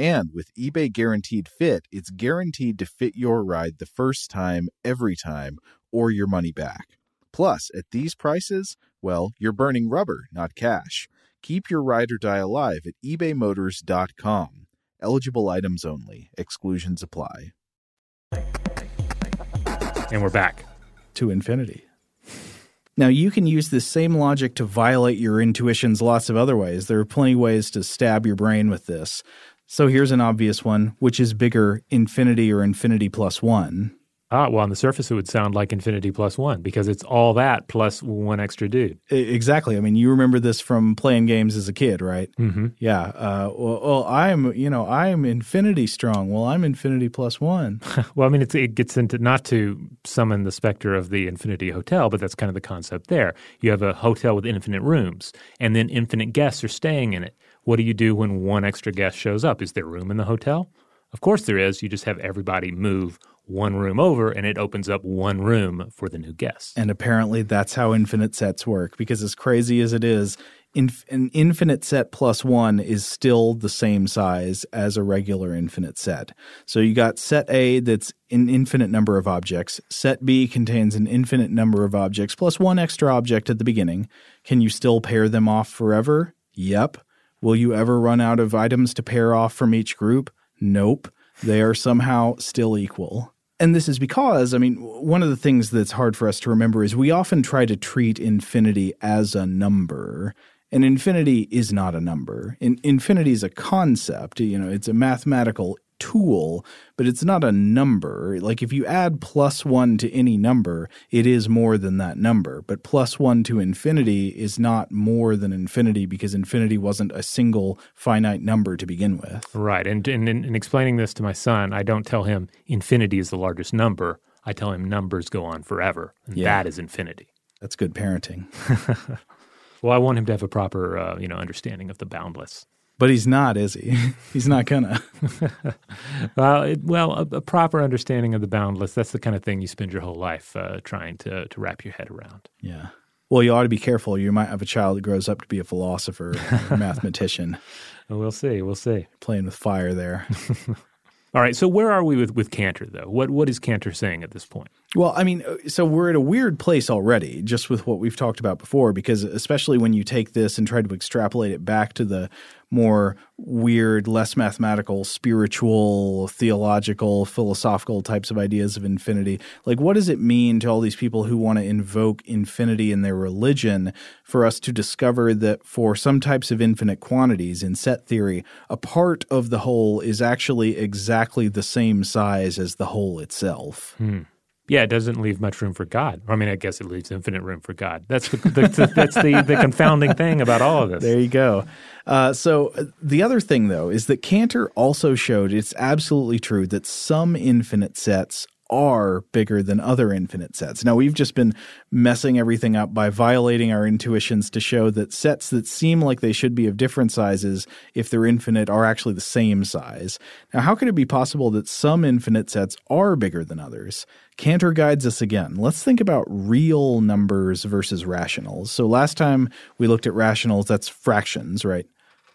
And with eBay Guaranteed Fit, it's guaranteed to fit your ride the first time, every time, or your money back. Plus, at these prices, well, you're burning rubber, not cash. Keep your ride or die alive at ebaymotors.com. Eligible items only. Exclusions apply. And we're back. To infinity. Now, you can use this same logic to violate your intuitions lots of other ways. There are plenty of ways to stab your brain with this. So here's an obvious one which is bigger, infinity or infinity plus one? Ah, well, on the surface, it would sound like infinity plus one because it's all that plus one extra dude. Exactly. I mean, you remember this from playing games as a kid, right? Mm-hmm. Yeah. Uh, well, well, I'm, you know, I'm infinity strong. Well, I'm infinity plus one. well, I mean, it gets into not to summon the specter of the infinity hotel, but that's kind of the concept there. You have a hotel with infinite rooms, and then infinite guests are staying in it. What do you do when one extra guest shows up? Is there room in the hotel? Of course there is. You just have everybody move one room over and it opens up one room for the new guests. And apparently that's how infinite sets work because as crazy as it is, an infinite set plus one is still the same size as a regular infinite set. So you got set A that's an infinite number of objects. Set B contains an infinite number of objects plus one extra object at the beginning. Can you still pair them off forever? Yep. Will you ever run out of items to pair off from each group? Nope. They are somehow still equal. And this is because, I mean, one of the things that's hard for us to remember is we often try to treat infinity as a number. And infinity is not a number. In, infinity is a concept, you know, it's a mathematical tool, but it's not a number. Like if you add plus one to any number, it is more than that number. But plus one to infinity is not more than infinity because infinity wasn't a single finite number to begin with. Right. And in, in explaining this to my son, I don't tell him infinity is the largest number. I tell him numbers go on forever. And yeah. that is infinity. That's good parenting. well, I want him to have a proper, uh, you know, understanding of the boundless. But he's not, is he? he's not gonna. well, it, well, a, a, proper understanding of the boundless—that's the kind of thing you spend your whole life uh, trying to to wrap your head around. Yeah. Well, you ought to be careful. You might have a child that grows up to be a philosopher, or a mathematician. we'll see. We'll see. Playing with fire there. All right. So where are we with, with Cantor, though? What what is Cantor saying at this point? Well, I mean, uh, so we're at a weird place already, just with what we've talked about before, because especially when you take this and try to extrapolate it back to the more weird, less mathematical, spiritual, theological, philosophical types of ideas of infinity. Like, what does it mean to all these people who want to invoke infinity in their religion for us to discover that for some types of infinite quantities in set theory, a part of the whole is actually exactly the same size as the whole itself? Hmm yeah, it doesn't leave much room for God. I mean, I guess it leaves infinite room for God. That's the, the that's the, the confounding thing about all of this. There you go. Uh, so uh, the other thing, though, is that Cantor also showed it's absolutely true that some infinite sets are bigger than other infinite sets. Now, we've just been messing everything up by violating our intuitions to show that sets that seem like they should be of different sizes, if they're infinite, are actually the same size. Now, how could it be possible that some infinite sets are bigger than others? Cantor guides us again. Let's think about real numbers versus rationals. So, last time we looked at rationals, that's fractions, right?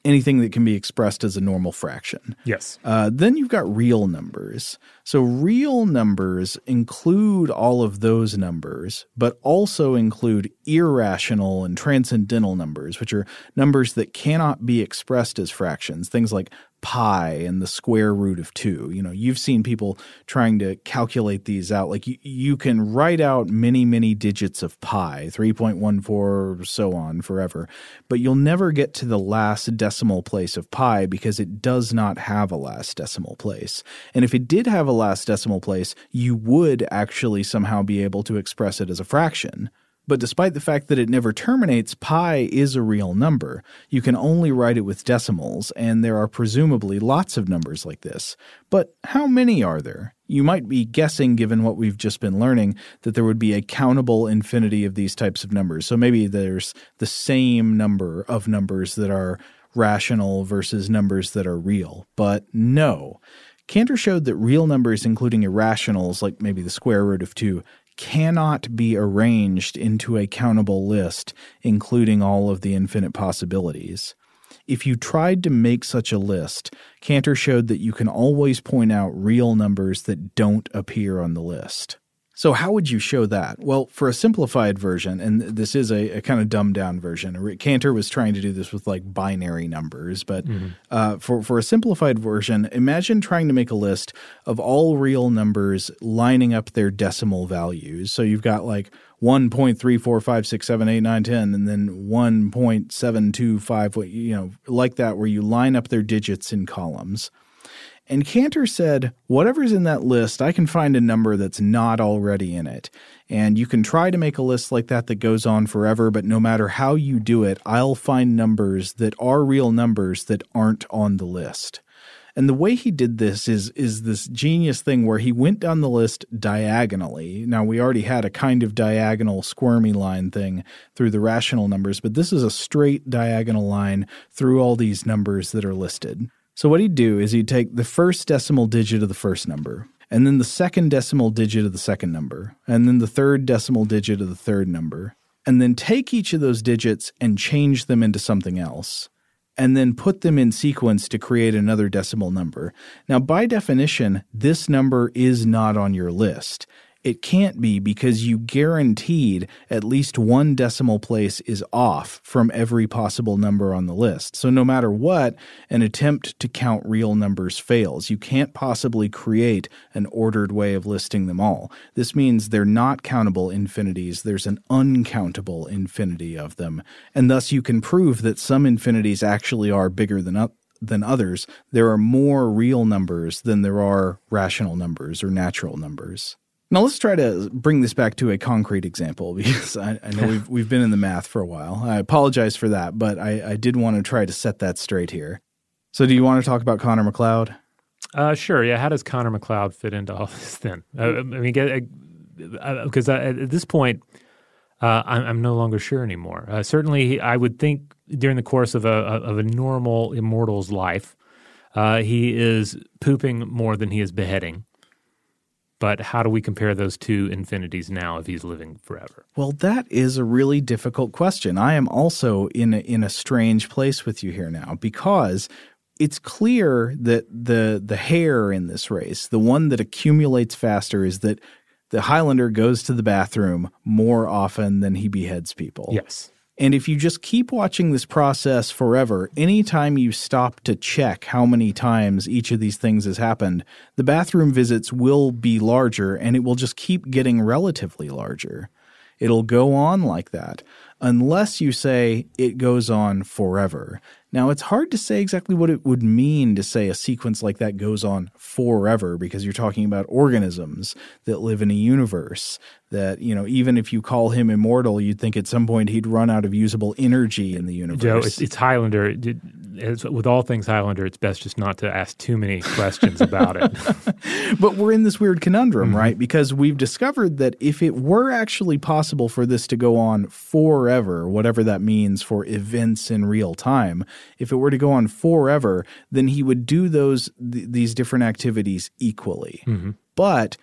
Anything that can be expressed as a normal fraction. Yes. Uh, then you've got real numbers. So real numbers include all of those numbers, but also include irrational and transcendental numbers, which are numbers that cannot be expressed as fractions. Things like pi and the square root of 2. You know, you've seen people trying to calculate these out. Like you, you can write out many, many digits of pi, 3.14, so on, forever. But you'll never get to the last decimal place of pi because it does not have a last decimal place. And if it did have a last decimal place, you would actually somehow be able to express it as a fraction. But despite the fact that it never terminates, pi is a real number. You can only write it with decimals, and there are presumably lots of numbers like this. But how many are there? You might be guessing, given what we've just been learning, that there would be a countable infinity of these types of numbers. So maybe there's the same number of numbers that are rational versus numbers that are real. But no. Cantor showed that real numbers, including irrationals, like maybe the square root of 2, cannot be arranged into a countable list, including all of the infinite possibilities. If you tried to make such a list, Cantor showed that you can always point out real numbers that don't appear on the list. So, how would you show that? Well, for a simplified version, and this is a, a kind of dumbed down version, Cantor was trying to do this with like binary numbers, but mm-hmm. uh, for, for a simplified version, imagine trying to make a list of all real numbers lining up their decimal values. So, you've got like 1.345678 and then 1.725 you know like that where you line up their digits in columns and Cantor said, whatever's in that list, I can find a number that's not already in it. And you can try to make a list like that that goes on forever, but no matter how you do it, I'll find numbers that are real numbers that aren't on the list. And the way he did this is is this genius thing where he went down the list diagonally. Now we already had a kind of diagonal squirmy line thing through the rational numbers, but this is a straight diagonal line through all these numbers that are listed. So what he'd do is he'd take the first decimal digit of the first number, and then the second decimal digit of the second number, and then the third decimal digit of the third number, and then take each of those digits and change them into something else, and then put them in sequence to create another decimal number. Now, by definition, this number is not on your list. It can't be because you guaranteed at least one decimal place is off from every possible number on the list. So no matter what, an attempt to count real numbers fails. You can't possibly create an ordered way of listing them all. This means they're not countable infinities. There's an uncountable infinity of them. And thus you can prove that some infinities actually are bigger than than others. There are more real numbers than there are rational numbers or natural numbers. Now let's try to bring this back to a concrete example because I, I know we've we've been in the math for a while. I apologize for that, but I, I did want to try to set that straight here. So, do you want to talk about Connor MacLeod? Uh, sure. Yeah. How does Connor MacLeod fit into all this then? Uh, I mean, because uh, uh, at this point, uh, I'm, I'm, no longer sure anymore. Uh, certainly, I would think during the course of a of a normal immortal's life, he is pooping more than he is beheading. But how do we compare those two infinities now if he's living forever? Well, that is a really difficult question. I am also in a, in a strange place with you here now because it's clear that the the hare in this race, the one that accumulates faster, is that the Highlander goes to the bathroom more often than he beheads people. Yes. And if you just keep watching this process forever, anytime you stop to check how many times each of these things has happened, the bathroom visits will be larger and it will just keep getting relatively larger. It'll go on like that unless you say it goes on forever. Now, it's hard to say exactly what it would mean to say a sequence like that goes on forever because you're talking about organisms that live in a universe that, you know, even if you call him immortal, you'd think at some point he'd run out of usable energy in the universe. Joe, it's, it's Highlander. It, it's, with all things Highlander, it's best just not to ask too many questions about it. but we're in this weird conundrum, mm-hmm. right? Because we've discovered that if it were actually possible for this to go on forever, whatever that means for events in real time, if it were to go on forever, then he would do those th- these different activities equally. Mm-hmm. But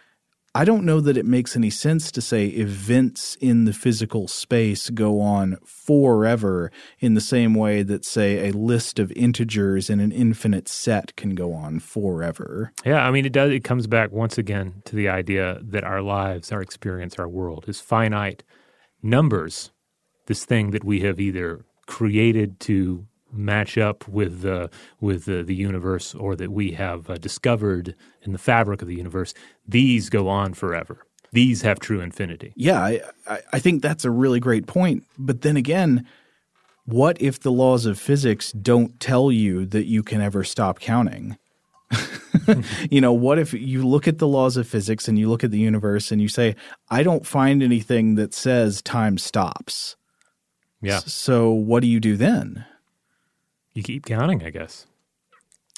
I don't know that it makes any sense to say events in the physical space go on forever in the same way that, say, a list of integers in an infinite set can go on forever. Yeah, I mean, it does. It comes back once again to the idea that our lives, our experience, our world is finite numbers. This thing that we have either created to match up with uh, with uh, the universe or that we have uh, discovered in the fabric of the universe, these go on forever. These have true infinity. Yeah, I, I, I think that's a really great point. But then again, what if the laws of physics don't tell you that you can ever stop counting? you know, what if you look at the laws of physics and you look at the universe and you say, I don't find anything that says time stops. Yeah. So what do you do then? You keep counting, I guess.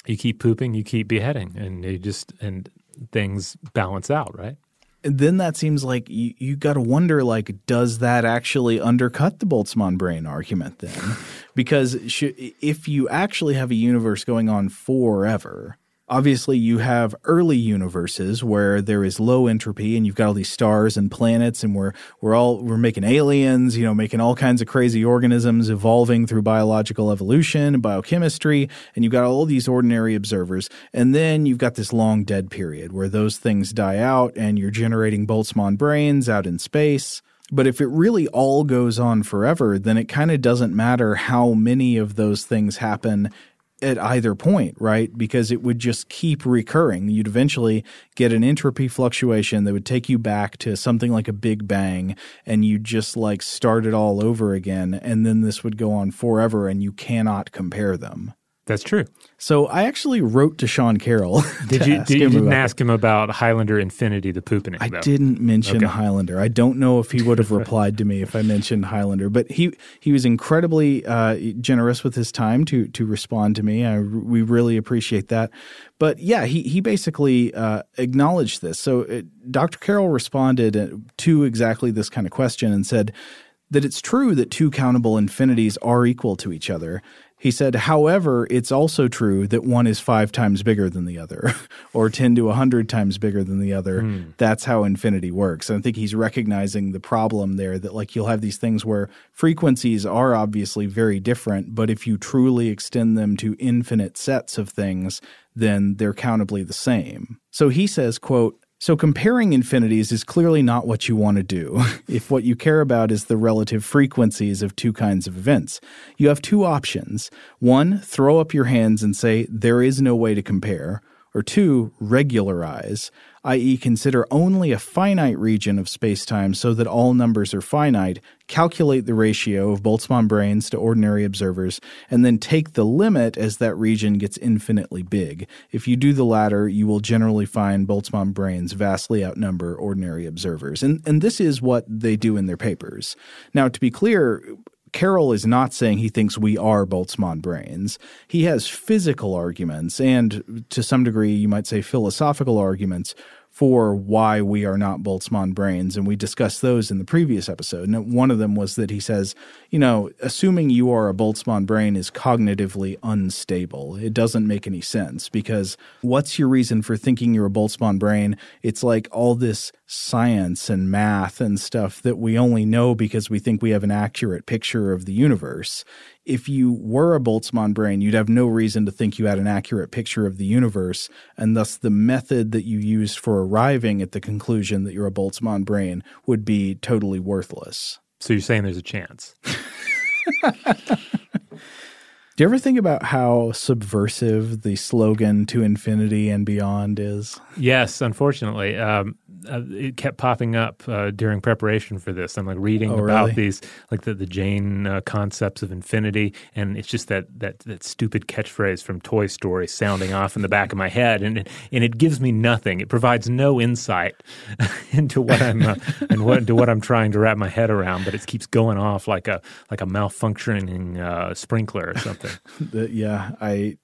You keep pooping, you keep beheading, and you just and things balance out, right? And then that seems like you, you got to wonder like does that actually undercut the Boltzmann brain argument then? because if you actually have a universe going on forever, Obviously, you have early universes where there is low entropy, and you've got all these stars and planets, and we're we're all we're making aliens, you know, making all kinds of crazy organisms evolving through biological evolution and biochemistry, and you've got all these ordinary observers, and then you've got this long dead period where those things die out, and you're generating Boltzmann brains out in space. But if it really all goes on forever, then it kind of doesn't matter how many of those things happen at either point, right? Because it would just keep recurring. You'd eventually get an entropy fluctuation that would take you back to something like a big bang and you'd just like start it all over again. And then this would go on forever and you cannot compare them. That's true. So I actually wrote to Sean Carroll. Did you? Did, you didn't ask him about Highlander Infinity, the pooping? I didn't mention okay. Highlander. I don't know if he would have replied to me if I mentioned Highlander, but he he was incredibly uh, generous with his time to to respond to me. I, we really appreciate that. But yeah, he he basically uh, acknowledged this. So uh, Dr. Carroll responded uh, to exactly this kind of question and said that it's true that two countable infinities are equal to each other. He said, however, it's also true that one is five times bigger than the other, or 10 to 100 times bigger than the other. Mm. That's how infinity works. And I think he's recognizing the problem there that, like, you'll have these things where frequencies are obviously very different, but if you truly extend them to infinite sets of things, then they're countably the same. So he says, quote, so comparing infinities is clearly not what you want to do if what you care about is the relative frequencies of two kinds of events. You have two options. One, throw up your hands and say there is no way to compare, or two, regularize i.e., consider only a finite region of spacetime so that all numbers are finite, calculate the ratio of Boltzmann brains to ordinary observers, and then take the limit as that region gets infinitely big. If you do the latter, you will generally find Boltzmann brains vastly outnumber ordinary observers. And, and this is what they do in their papers. Now, to be clear, Carroll is not saying he thinks we are Boltzmann brains. He has physical arguments and, to some degree, you might say philosophical arguments for why we are not Boltzmann brains. And we discussed those in the previous episode. And one of them was that he says, you know, assuming you are a Boltzmann brain is cognitively unstable. It doesn't make any sense because what's your reason for thinking you're a Boltzmann brain? It's like all this science and math and stuff that we only know because we think we have an accurate picture of the universe if you were a Boltzmann brain, you'd have no reason to think you had an accurate picture of the universe, and thus the method that you used for arriving at the conclusion that you're a Boltzmann brain would be totally worthless. So you're saying there's a chance? Do you ever think about how subversive the slogan "To Infinity and Beyond" is? Yes, unfortunately. Um, uh, it kept popping up uh, during preparation for this. I'm like reading oh, about really? these, like the the Jain uh, concepts of infinity, and it's just that that that stupid catchphrase from Toy Story sounding off in the back of my head, and and it gives me nothing. It provides no insight into what I'm uh, and what into what I'm trying to wrap my head around. But it keeps going off like a like a malfunctioning uh, sprinkler or something. yeah, I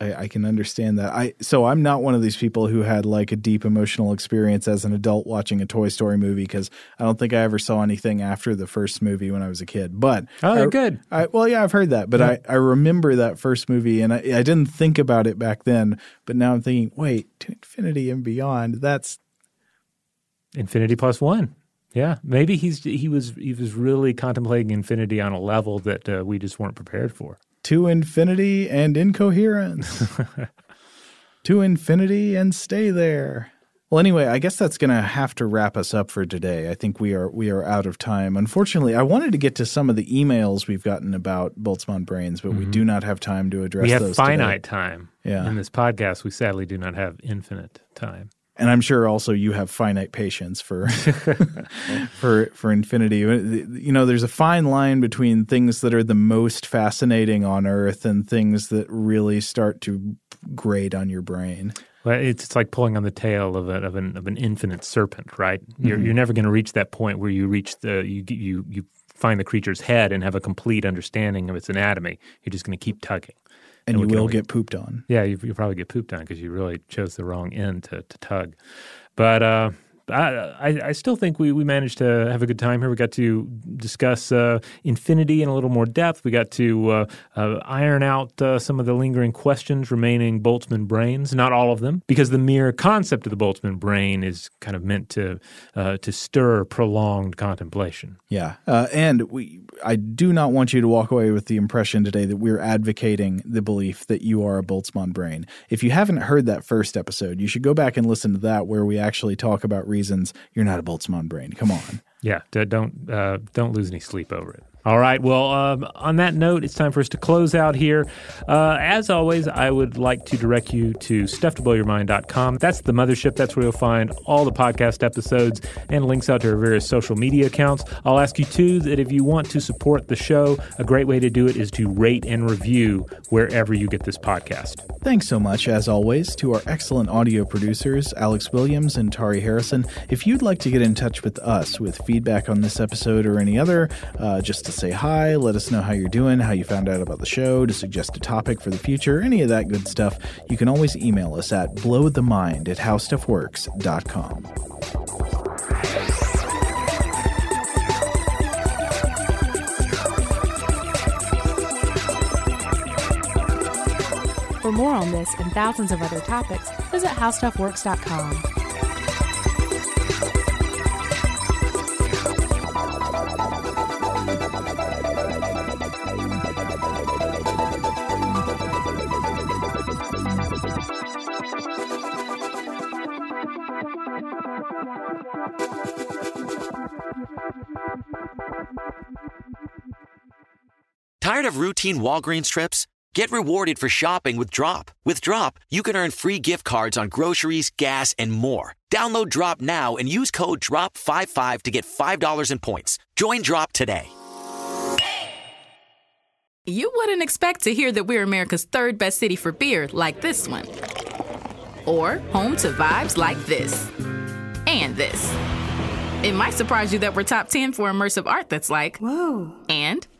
I, I, can understand that. I so I'm not one of these people who had like a deep emotional experience as an adult watching a Toy Story movie because I don't think I ever saw anything after the first movie when I was a kid. But oh, I, good. I, well, yeah, I've heard that, but yeah. I, I remember that first movie and I, I didn't think about it back then. But now I'm thinking, wait, to infinity and beyond. That's infinity plus one. Yeah, maybe he's he was he was really contemplating infinity on a level that uh, we just weren't prepared for to infinity and incoherence. to infinity and stay there. Well, anyway, I guess that's going to have to wrap us up for today. I think we are we are out of time. Unfortunately, I wanted to get to some of the emails we've gotten about Boltzmann brains, but we mm-hmm. do not have time to address we have finite today. time. Yeah. In this podcast, we sadly do not have infinite time. And I'm sure also you have finite patience for for for infinity. You know, there's a fine line between things that are the most fascinating on Earth and things that really start to grate on your brain. Well, it's, it's like pulling on the tail of, a, of an of an infinite serpent, right? You're Mhm. you're never going to reach that point where you reach the you you you find the creature's head and have a complete understanding of its anatomy. You're just going to keep tugging, And you will only- get pooped on. Yeah, you you probably get pooped on because you really chose the wrong end to, to tug. But uh, I, I still think we, we managed to have a good time here. We got to discuss uh, infinity in a little more depth. We got to uh, uh, iron out uh, some of the lingering questions remaining Boltzmann brains. Not all of them, because the mere concept of the Boltzmann brain is kind of meant to uh, to stir prolonged contemplation. Yeah, uh, and we I do not want you to walk away with the impression today that we're advocating the belief that you are a Boltzmann brain. If you haven't heard that first episode, you should go back and listen to that where we actually talk about reasons you're not a Boltzmann brain. Come on. Yeah, don't uh, don't lose any sleep over it. All right. Well, um, on that note, it's time for us to close out here. Uh, as always, I would like to direct you to stufftoblowyourmind.com. That's the mothership. That's where you'll find all the podcast episodes and links out to our various social media accounts. I'll ask you, too, that if you want to support the show, a great way to do it is to rate and review wherever you get this podcast. Thanks so much, as always, to our excellent audio producers, Alex Williams and Tari Harrison. If you'd like to get in touch with us with feedback on this episode or any other, uh, just to say hi, let us know how you're doing, how you found out about the show, to suggest a topic for the future, any of that good stuff, you can always email us at blowthemind at howstuffworks.com. For more on this and thousands of other topics, visit howstuffworks.com. Tired of routine Walgreens trips? Get rewarded for shopping with Drop. With Drop, you can earn free gift cards on groceries, gas, and more. Download Drop now and use code DROP55 to get $5 in points. Join Drop today. You wouldn't expect to hear that we're America's third best city for beer like this one. Or home to vibes like this. And this. It might surprise you that we're top 10 for immersive art that's like, whoa. And,